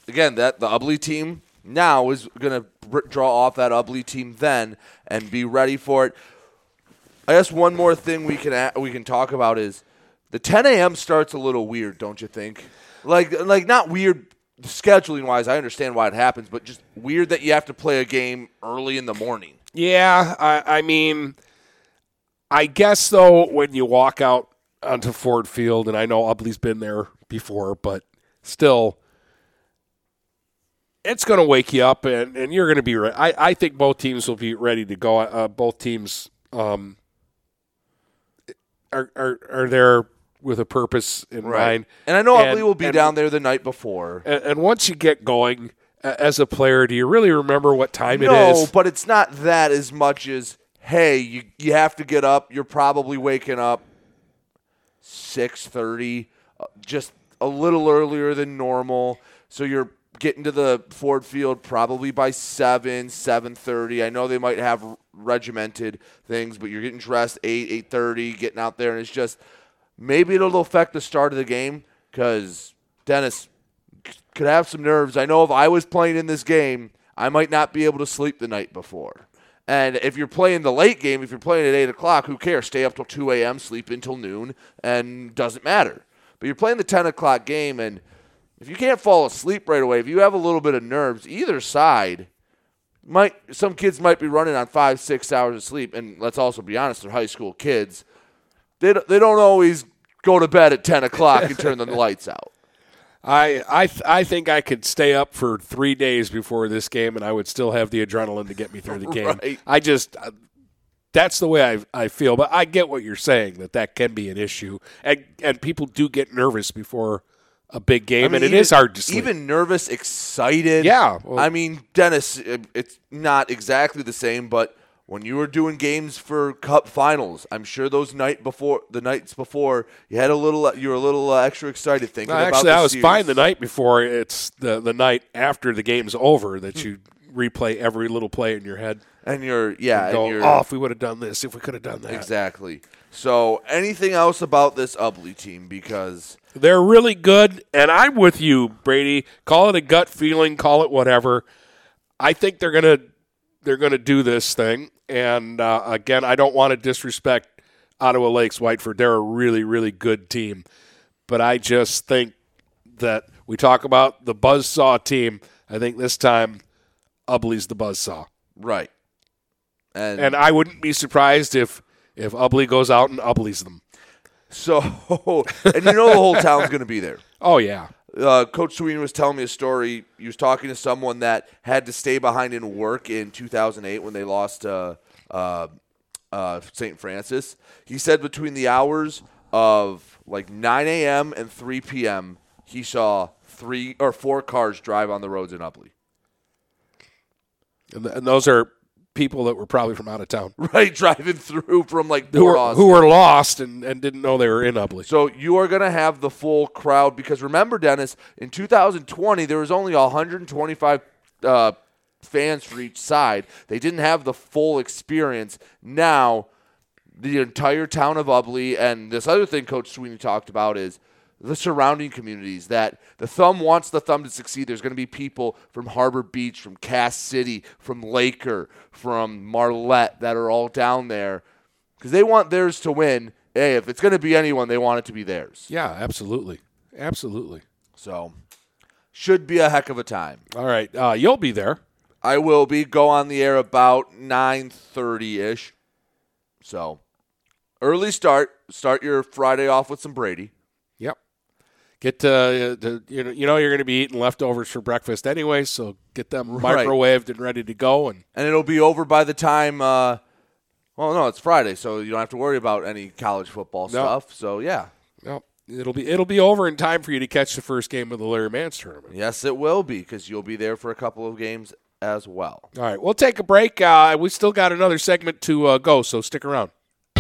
C: again, that the Ubly team now is going to draw off that Ubly team then and be ready for it. I guess one more thing we can we can talk about is the 10 a.m. starts a little weird, don't you think? Like, like not weird scheduling wise. I understand why it happens, but just weird that you have to play a game early in the morning.
B: Yeah, I, I mean, I guess though when you walk out onto Ford Field, and I know Ubly's been there before, but still, it's going to wake you up, and, and you're going to be. Re- I I think both teams will be ready to go. Uh, both teams um, are are are there with a purpose in
C: Right.
B: mind.
C: And I know
B: And-
C: will be
B: and-
C: down there the night before.
B: And, and once you get going as a player, do you really remember what time
C: no,
B: it is?
C: No, but it's not that as much as hey, you you have to get up. You're probably waking up six thirty, uh, just a little earlier than normal. So you're getting to the Ford Field probably by seven, seven thirty. I know they might have regimented things, but you're getting dressed eight, eight thirty, getting out there, and it's just maybe it'll affect the start of the game because Dennis could have some nerves. I know if I was playing in this game, I might not be able to sleep the night before. And if you're playing the late game, if you're playing at 8 o'clock, who cares? Stay up till 2 a.m., sleep until noon, and doesn't matter. But you're playing the 10 o'clock game, and if you can't fall asleep right away, if you have a little bit of nerves, either side might some kids might be running on five, six hours of sleep. And let's also be honest, they're high school kids. They, they don't always go to bed at 10 o'clock and turn the lights out.
B: I I th- I think I could stay up for three days before this game, and I would still have the adrenaline to get me through the game.
C: Right.
B: I just uh, that's the way I I feel, but I get what you're saying that that can be an issue, and and people do get nervous before a big game,
C: I mean,
B: and it
C: even-
B: is hard to sleep.
C: Even nervous, excited.
B: Yeah, well-
C: I mean, Dennis, it's not exactly the same, but when you were doing games for Cup Finals, I'm sure those night before the nights before you had a little, you were a little uh, extra excited thinking
B: No,
C: about.
B: actually, I was
C: series.
B: fine the night before. It's the the night after the game's over that you replay every little play in your head.
C: And you're yeah,
B: and go,
C: and you're,
B: oh, if we would have done this, if we could have done that.
C: Exactly. So, anything else about this Ubley team? Because
B: They're really good, and I'm with you, Brady. Call it a gut feeling, call it whatever. I think they're gonna they're gonna do this thing. And uh, again, I don't want to disrespect Ottawa Lakes Whiteford. They're a really really good team, but I just think that we talk about the buzzsaw team. I think this time, Ubly's the buzzsaw.
C: right, and
B: And I wouldn't be surprised if if Ubly goes out and Ublys them.
C: So and you know the whole town's going to be there.
B: Oh yeah.
C: uh, Coach Sweeney was telling me a story. He was talking to someone that had to stay behind and work in 2008 when they lost uh, uh, uh, St. Francis. He said between the hours of like 9 a.m. and 3 p.m., he saw three or four cars drive on the roads in Ubly.
B: And, th- and those are people that were probably from out of town.
C: Right, driving through from like
B: who were, who were lost and, and didn't know they were in Ubly.
C: So you are going to have the full crowd because remember, Dennis, in 2020 there was only 125 uh, fans for each side. They didn't have the full experience. Now, the entire town of Ubly and this other thing Coach Sweeney talked about is the surrounding communities that the thumb wants the thumb to succeed there's going to be people from harbor beach from cass city from laker from marlette that are all down there because they want theirs to win hey if it's going to be anyone they want it to be theirs
B: Yeah, absolutely. Absolutely.
C: so should be a heck of a time
B: All right. Uh, you'll be there.
C: i will be go on the air about 9.30ish so early start start your friday off with some brady.
B: Get to, to you know you know you're going to be eating leftovers for breakfast anyway, so get them
C: Right.
B: microwaved and ready to go. And
C: and it'll be over by the time. Uh, well, no, it's Friday, so you don't have to worry about any college football stuff. So yeah,
B: well, it'll be it'll be over in time for you to catch the first game of the Larry Mans tournament.
C: yes, it will be because you'll be there for a couple of games as well.
B: All right, we'll take a break. Uh, we still got another segment to uh, go, so stick around.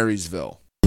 F: Marysville.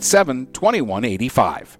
K: 987 2185.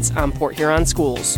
J: on Port Huron schools.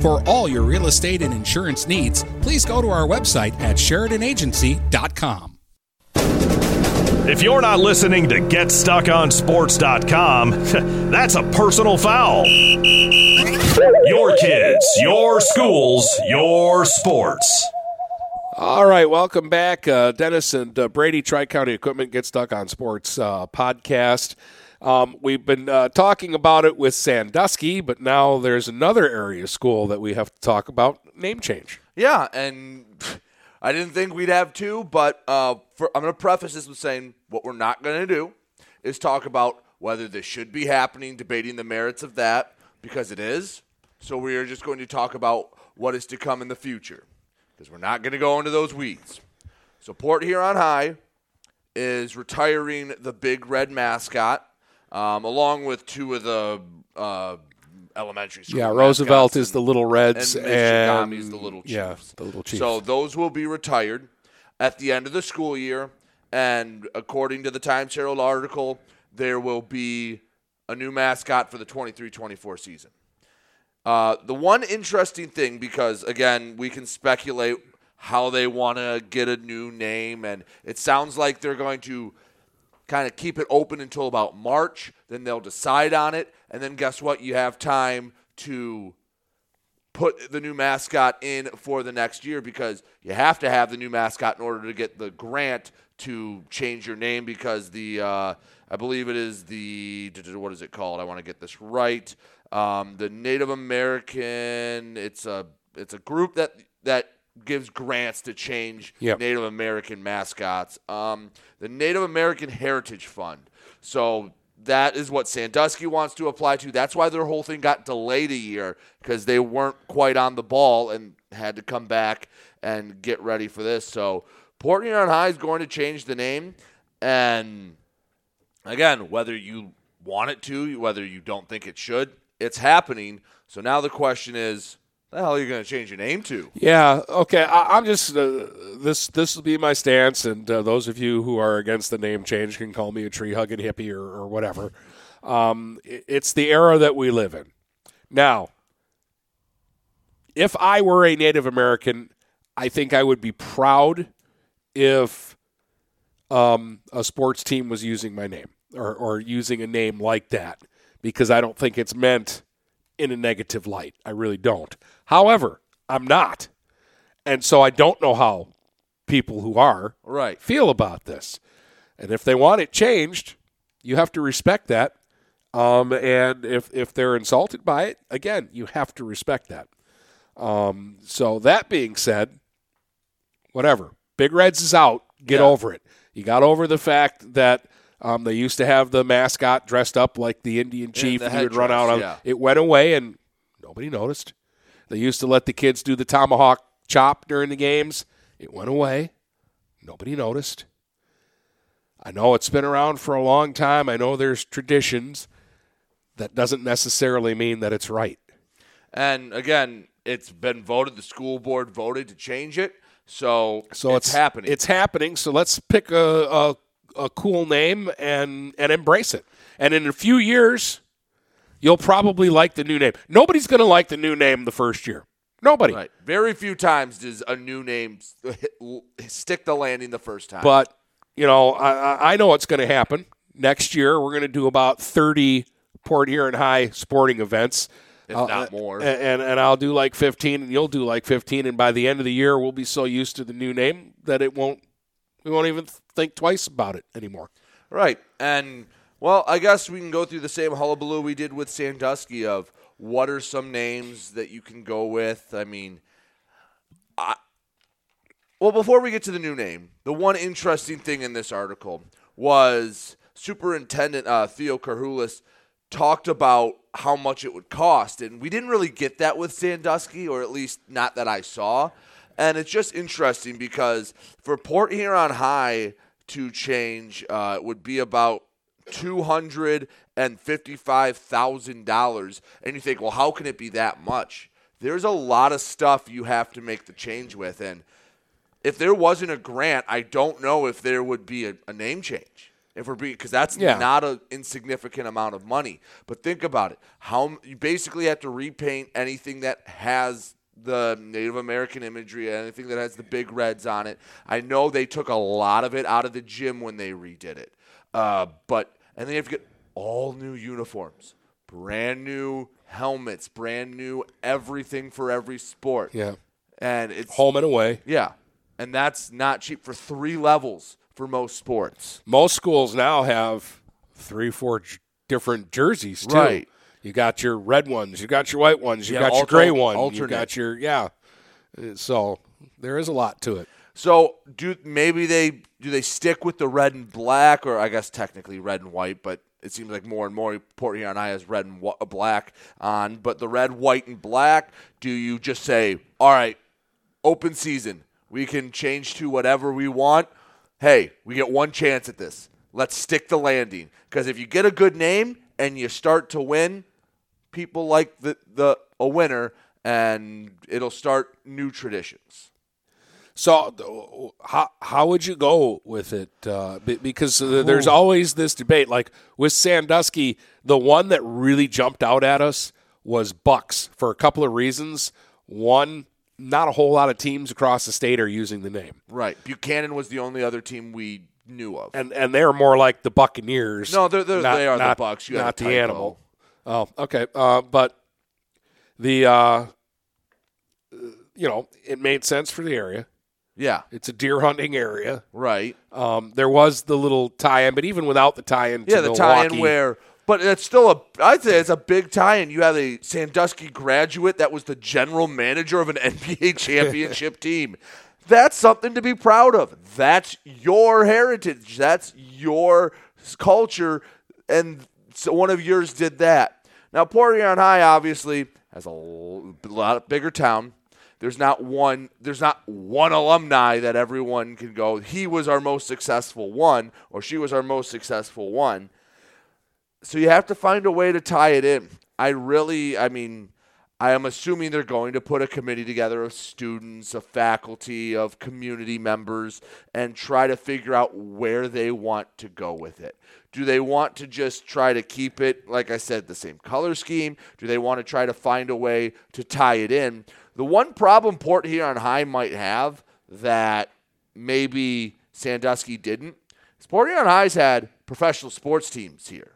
L: For all your real estate and insurance needs, please go to our website at SheridanAgency.com.
A: If you're not listening to GetStuckOnSports.com, that's a personal foul. Your kids, your schools, your sports.
B: All right, welcome back, uh, Dennis and uh, Brady. Tri County Equipment Get Stuck on Sports uh, podcast. Um, we've been uh, talking about it with Sandusky, but now there's another area school that we have to talk about name change.
C: Yeah, and I didn't think we'd have two, but uh, for, I'm going to preface this with saying what we're not going to do is talk about whether this should be happening, debating the merits of that, because it is. So we are just going to talk about what is to come in the future, because we're not going to go into those weeds. So Port Huron High is retiring the big red mascot, um, along with two of the uh, elementary school.
B: Yeah, Roosevelt is the Little Reds,
C: and
B: and,
C: is the Little Chiefs.
B: Yeah, the Little Chiefs.
C: So those will be retired at the end of the school year, and according to the Times Herald article, there will be a new mascot for the 23-24 season. Uh, the one interesting thing, because again, we can speculate how they want to get a new name, and it sounds like they're going to kind of keep it open until about March. Then they'll decide on it, and then guess what? You have time to put the new mascot in for the next year because you have to have the new mascot in order to get the grant to change your name because the uh, I believe it is the what is it called? I want to get this right. Um, the Native American. It's a it's a group that that gives grants to change
B: Yep.
C: Native American mascots. Um, the Native American Heritage Fund. So that is what Sandusky wants to apply to. That's why their whole thing got delayed a year because they weren't quite on the ball and had to come back and get ready for this. So Port Huron High is going to change the name, and again, whether you want it to, whether you don't think it should, it's happening. So now the question is, the hell are you going to change your name to?
B: Yeah. Okay. I, I'm just uh, this. This will be my stance, and uh, those of you who are against the name change can call me a tree hugging hippie or, or whatever. Um, i- it's the era that we live in. Now, if I were a Native American, I think I would be proud if um, a sports team was using my name or, or using a name like that because I don't think it's meant in a negative light. I really don't. However, I'm not. And so I don't know how people who are
C: Right.
B: feel about this. And if they want it changed, you have to respect that. Um, and if, if they're insulted by it, again, you have to respect that. Um, so that being said, whatever. Big Reds is out. Get
C: Yeah.
B: over it. You got over the fact that um, they used to have the mascot dressed up like the Indian chief.
C: the
B: and he would run out on.
C: yeah.
B: It went away, and nobody noticed. They used to let the kids do the tomahawk chop during the games. It went away. Nobody noticed. I know it's been around for a long time. I know there's traditions. That doesn't necessarily mean that it's right.
C: And again, it's been voted. The school board voted to change it. So,
B: So
C: it's,
B: it's,
C: happening.
B: It's happening. So let's pick a, a a cool name and and embrace it. And in a few years, you'll probably like the new name. Nobody's going to like the new name the first year. Nobody.
C: Right. Very few times does a new name stick the landing the first time.
B: But you know, I, I- know what's going to happen next year. We're going to do about thirty Port Huron High sporting events,
C: If
B: Uh,
C: not
B: uh,
C: more.
B: And, and and I'll do like fifteen, and you'll do like fifteen, and by the end of the year, we'll be so used to the new name that it won't. We won't even think twice about it anymore.
C: Right. And, well, I guess we can go through the same hullabaloo we did with Sandusky of what are some names that you can go with. I mean, I, well, before we get to the new name, the one interesting thing in this article was Superintendent uh, Theo Carhulis talked about how much it would cost, and we didn't really get that with Sandusky, or at least not that I saw. And it's just interesting because for Port Huron High to change, uh, would be about two hundred and fifty-five thousand dollars. And you think, well, how can it be that much? There's a lot of stuff you have to make the change with, and if there wasn't a grant, I don't know if there would be a, a name change. If we're because that's
B: Yeah.
C: not an insignificant amount of money. But think about it: how you basically have to repaint anything that has the Native American imagery, anything that has the big reds on it. I know they took a lot of it out of the gym when they redid it, uh, but and then you have to get all new uniforms, brand new helmets, brand new everything for every sport.
B: Yeah.
C: and it's
B: Home and away.
C: yeah, and that's not cheap for three levels for most sports.
B: Most schools now have three, four j- different jerseys too.
C: Right.
B: You got your red ones, you got your white ones, you
C: Yeah,
B: got your gray one, you got your yeah. Uh, So there is a lot to it.
C: So do maybe they do they stick with the red and black, or I guess technically red and white, but it seems like more and more Port Huron High has red and wh- black on. But the red, white, and black, do you just say, all right, open season, we can change to whatever we want? Hey, we get one chance at this. Let's stick the landing because if you get a good name and you start to win, people like the the a winner, and it'll start new traditions.
B: So how how would you go with it? Uh, because there's always this debate. Like with Sandusky, the one that really jumped out at us was Bucks for a couple of reasons. One, not a whole lot of teams across the state are using the name,
C: Right. Buchanan was the only other team we knew of.
B: and and they're more like the Buccaneers.
C: No, they're, they're,
B: not-
C: they are
B: not-
C: the Bucks. You
B: not the animal. Oh, okay. Uh, but the uh, you know it made sense for the area.
C: Yeah.
B: It's a deer hunting area.
C: Right.
B: Um, there was the little tie-in, but even without the tie-in, to
C: Yeah, the tie-in where, but it's still a. I'd say it's a big tie-in. You had a Sandusky graduate that was the general manager of an NBA championship team. That's something to be proud of. That's your heritage. That's your culture, and so one of yours did that. Now, Port Huron High obviously has a lot bigger town. There's not one. There's not one alumni that everyone can go. He was our most successful one, or she was our most successful one. So you have to find a way to tie it in. I really, I mean, I am assuming they're going to put a committee together of students, of faculty, of community members, and try to figure out where they want to go with it. Do they want to just try to keep it, like I said, the same color scheme? Do they want to try to find a way to tie it in? The one problem Port Huron High might have that maybe Sandusky didn't is Port Huron High's had professional sports teams here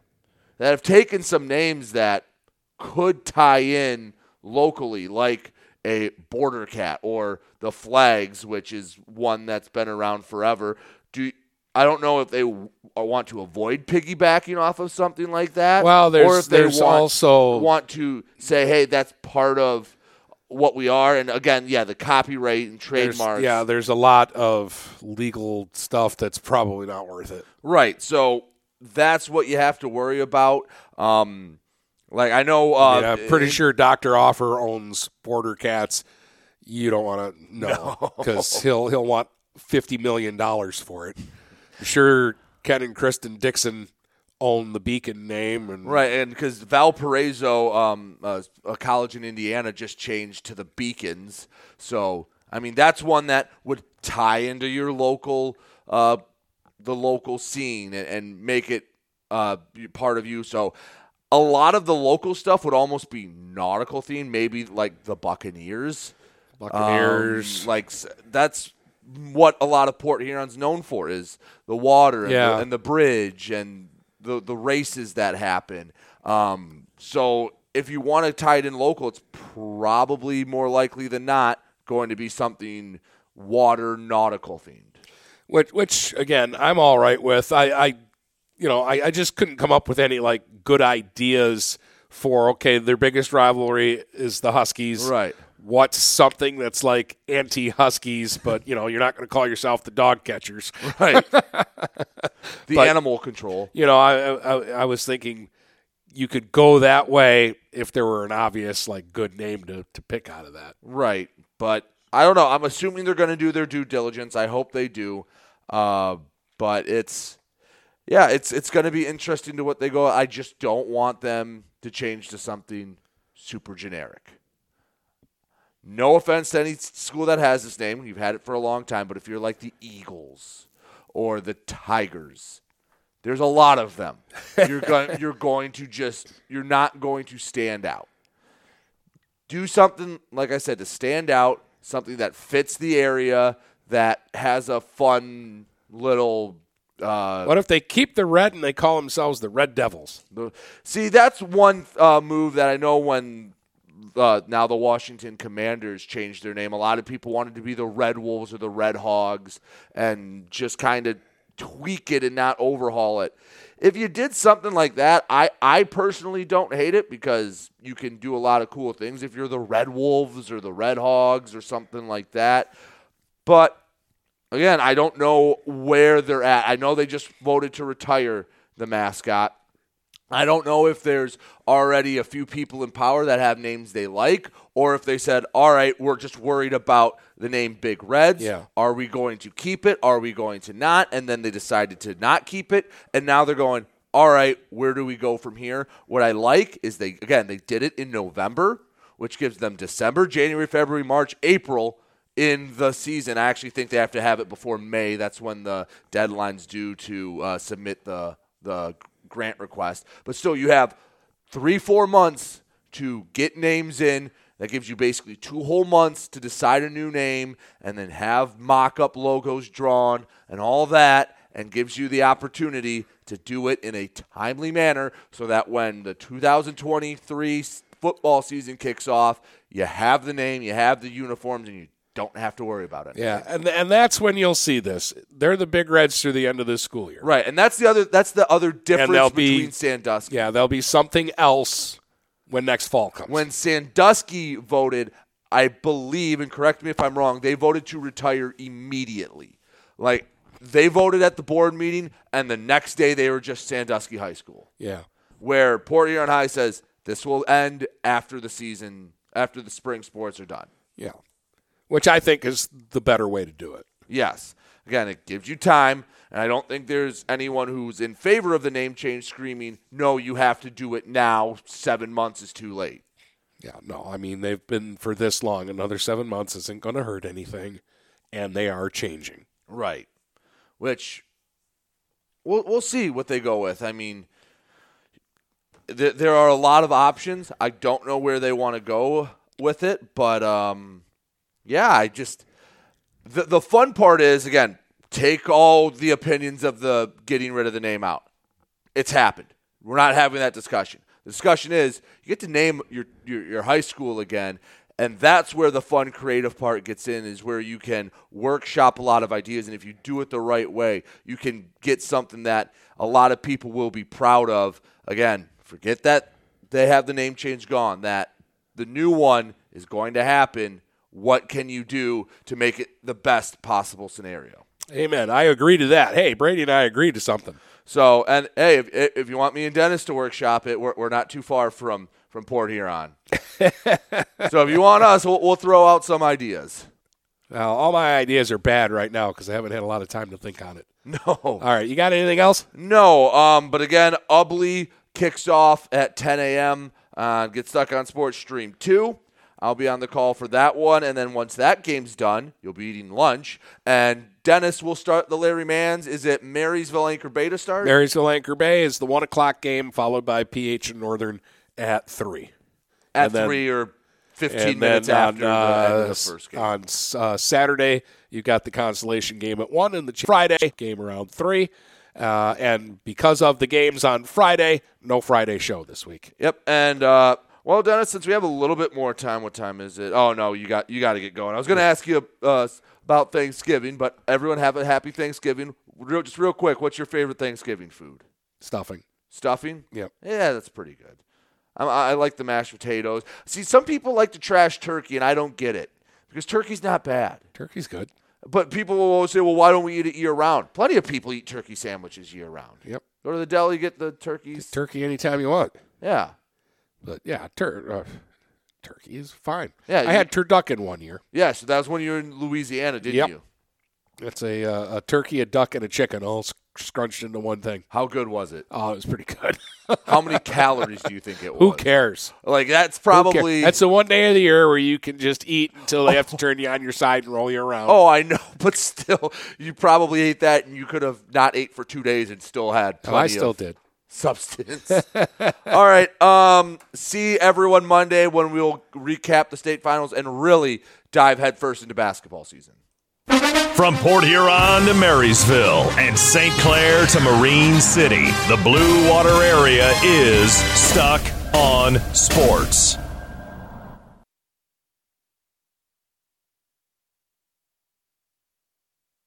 C: that have taken some names that could tie in locally, like a Border Cat or the Flags, which is one that's been around forever. Do I don't know if they w- uh, want to avoid piggybacking off of something like that.
B: Well, there's-
C: or if they
B: there's
C: want,
B: also-
C: want to say, hey, that's part of what we are. And again, yeah, the copyright and
B: There's-
C: trademarks.
B: yeah, there's a lot of legal stuff that's probably not worth it.
C: Right. So that's what you have to worry about. Um, like I know, uh,
B: I am pretty sure Doctor Offer owns Border Cats. You don't want to know because he'll he'll want fifty million dollars for it. I'm sure Ken and Kristen Dixon own the Beacon name, and
C: Right, and because Valparaiso, um, uh, a college in Indiana, just changed to the Beacons. So, I mean, that's one that would tie into your local, uh, the local scene and, and make it uh, part of you. So, a lot of the local stuff would almost be nautical themed, maybe like the Buccaneers.
B: Buccaneers.
C: Um, like that's what a lot of Port Huron's known for is the water and,
B: Yeah.
C: the, and the bridge and the the races that happen. Um, so if you want to tie it in local, it's probably more likely than not going to be something water nautical themed.
B: which which again I'm all right with. I, I you know I, I just couldn't come up with any like good ideas for okay their biggest rivalry is the Huskies.
C: Right.
B: What's something that's like anti Huskies, but you know you're not going to call yourself the dog catchers,
C: Right. The
B: But,
C: animal control.
B: You know, I, I I was thinking you could go that way if there were an obvious like good name to, to pick out of that.
C: Right. But I don't know. I'm assuming they're going to do their due diligence. I hope they do. Uh, but it's yeah, it's it's going to be interesting to what they go. I just don't want them to change to something super generic. No offense to any school that has this name. You've had it for a long time, but if you're like the Eagles or the Tigers, there's a lot of them. You're going you're going to just you're not going to stand out do something like I said to stand out, something that fits the area that has a fun little. Uh,
B: What if they keep the red and they call themselves the Red Devils?
C: the- see, that's one uh, move that I know when uh, now the Washington Commanders changed their name. A lot of people wanted to be the Red Wolves or the Red Hogs and just kind of tweak it and not overhaul it. If you did something like that, I, I personally don't hate it because you can do a lot of cool things if you're the Red Wolves or the Red Hogs or something like that. But again, I don't know where they're at. I know they just voted to retire the mascot. I don't know if there's already a few people in power that have names they like, or if they said, all right, we're just worried about the name Big Reds.
B: Yeah.
C: Are we going to keep it? Are we going to not? And then they decided to not keep it. And now they're going, all right, where do we go from here? What I like is they, again, they did it in November, which gives them December, January, February, March, April in the season. I actually think they have to have it before May. That's when the deadline's due to uh, submit the the grant request. But still, you have three, four months to get names in. That gives you basically two whole months to decide a new name and then have mock up logos drawn and all that, and gives you the opportunity to do it in a timely manner so that when the 2023 football season kicks off, you have the name, you have the uniforms, and you don't have to worry about it.
B: Yeah, and and that's when you'll see this. They're the Big Reds through the end of this school year.
C: Right, and that's the other that's the other difference
B: and
C: between
B: be
C: Sandusky.
B: Yeah, there'll be something else when next fall comes.
C: When Sandusky voted, I believe, and correct me if I'm wrong, they voted to retire immediately. Like they voted at the board meeting, and the next day they were just Sandusky High School.
B: Yeah.
C: Where Port Huron High says this will end after the season, after the spring sports are done.
B: Yeah. Which I think is the better way to do it.
C: Yes. Again, it gives you time, and I don't think there's anyone who's in favor of the name change screaming, no, you have to do it now. Seven months is too late.
B: Yeah, no, I mean they've been for this long. Another seven months isn't going to hurt anything, and they are changing.
C: Right. Which we'll we'll see what they go with. I mean, th- there are a lot of options. I don't know where they want to go with it, but um, yeah, I just the the fun part is again take all the opinions of the getting rid of the name out. It's happened. We're not having that discussion. The discussion is you get to name your, your, your high school again, and that's where the fun creative part gets in is where you can workshop a lot of ideas and if you do it the right way you can get something that a lot of people will be proud of again forget that they have the name change gone that the new one is going to happen what can you do to make it the best possible scenario
B: Amen. I agree to that. Hey, Brady and I agree to something.
C: so and hey if, if you want me and dennis to workshop it we're, we're not too far from from port huron so if you want us we'll, we'll throw out some ideas
B: Now, all my ideas are bad right now because I haven't had a lot of time to think on it.
C: No.
B: All right, you got anything else?
C: No. Um, but again, Ubly kicks off at 10 a.m. Uh, get stuck on Sports Stream 2. I'll be on the call for that one. And then once that game's done, you'll be eating lunch. And Dennis will start the Larry Mans. Is it Marysville Anchor Bay to start?
B: Marysville Anchor Bay is the one o'clock game, followed by PH and Northern at three.
C: At
B: And then-
C: 3 or 15
B: and
C: minutes
B: then
C: after
B: on,
C: the
B: uh,
C: the first game.
B: On uh, Saturday, you got the consolation game at one, and the Friday game around three. Uh, and because of the games on Friday, no Friday show this week.
C: Yep. And uh, well, Dennis, since we have a little bit more time, what time is it? Oh no, you got you got to get going. I was going to ask you uh, about Thanksgiving, but everyone have a happy Thanksgiving. Real, just real quick, what's your favorite Thanksgiving food?
B: Stuffing.
C: Stuffing.
B: Yep.
C: Yeah, that's pretty good. I, I like the mashed potatoes. See, some people like to trash turkey, and I don't get it because turkey's not bad.
B: Turkey's good.
C: But people will always say, "Well, why don't we eat it year round?" Plenty of people eat turkey sandwiches year round.
B: Yep.
C: Go to the deli, get the turkeys.
B: Turkey anytime you want.
C: Yeah.
B: But yeah, tur- uh, turkey is fine.
C: Yeah,
B: I
C: you-
B: had turducken one year.
C: Yeah, so that was when you were in Louisiana, didn't
B: Yep.
C: you?
B: It's a uh, a turkey, a duck, and a chicken all scrunched into one thing.
C: How good was it?
B: Oh, it was pretty good.
C: How many calories do you think it was?
B: Who cares?
C: Like that's probably
B: that's the one day of the year where you can just eat until they have to turn you on your side and roll you around.
C: Oh, I know, but still, you probably ate that, and you could have not ate for two days and still had.
B: Oh,
C: Plenty
B: I still
C: of
B: did.
C: Substance. All right. Um, see everyone Monday when we'll recap the state finals and really dive headfirst into basketball season.
A: From Port Huron to Marysville and St. Clair to Marine City, the Blue Water area is stuck on sports.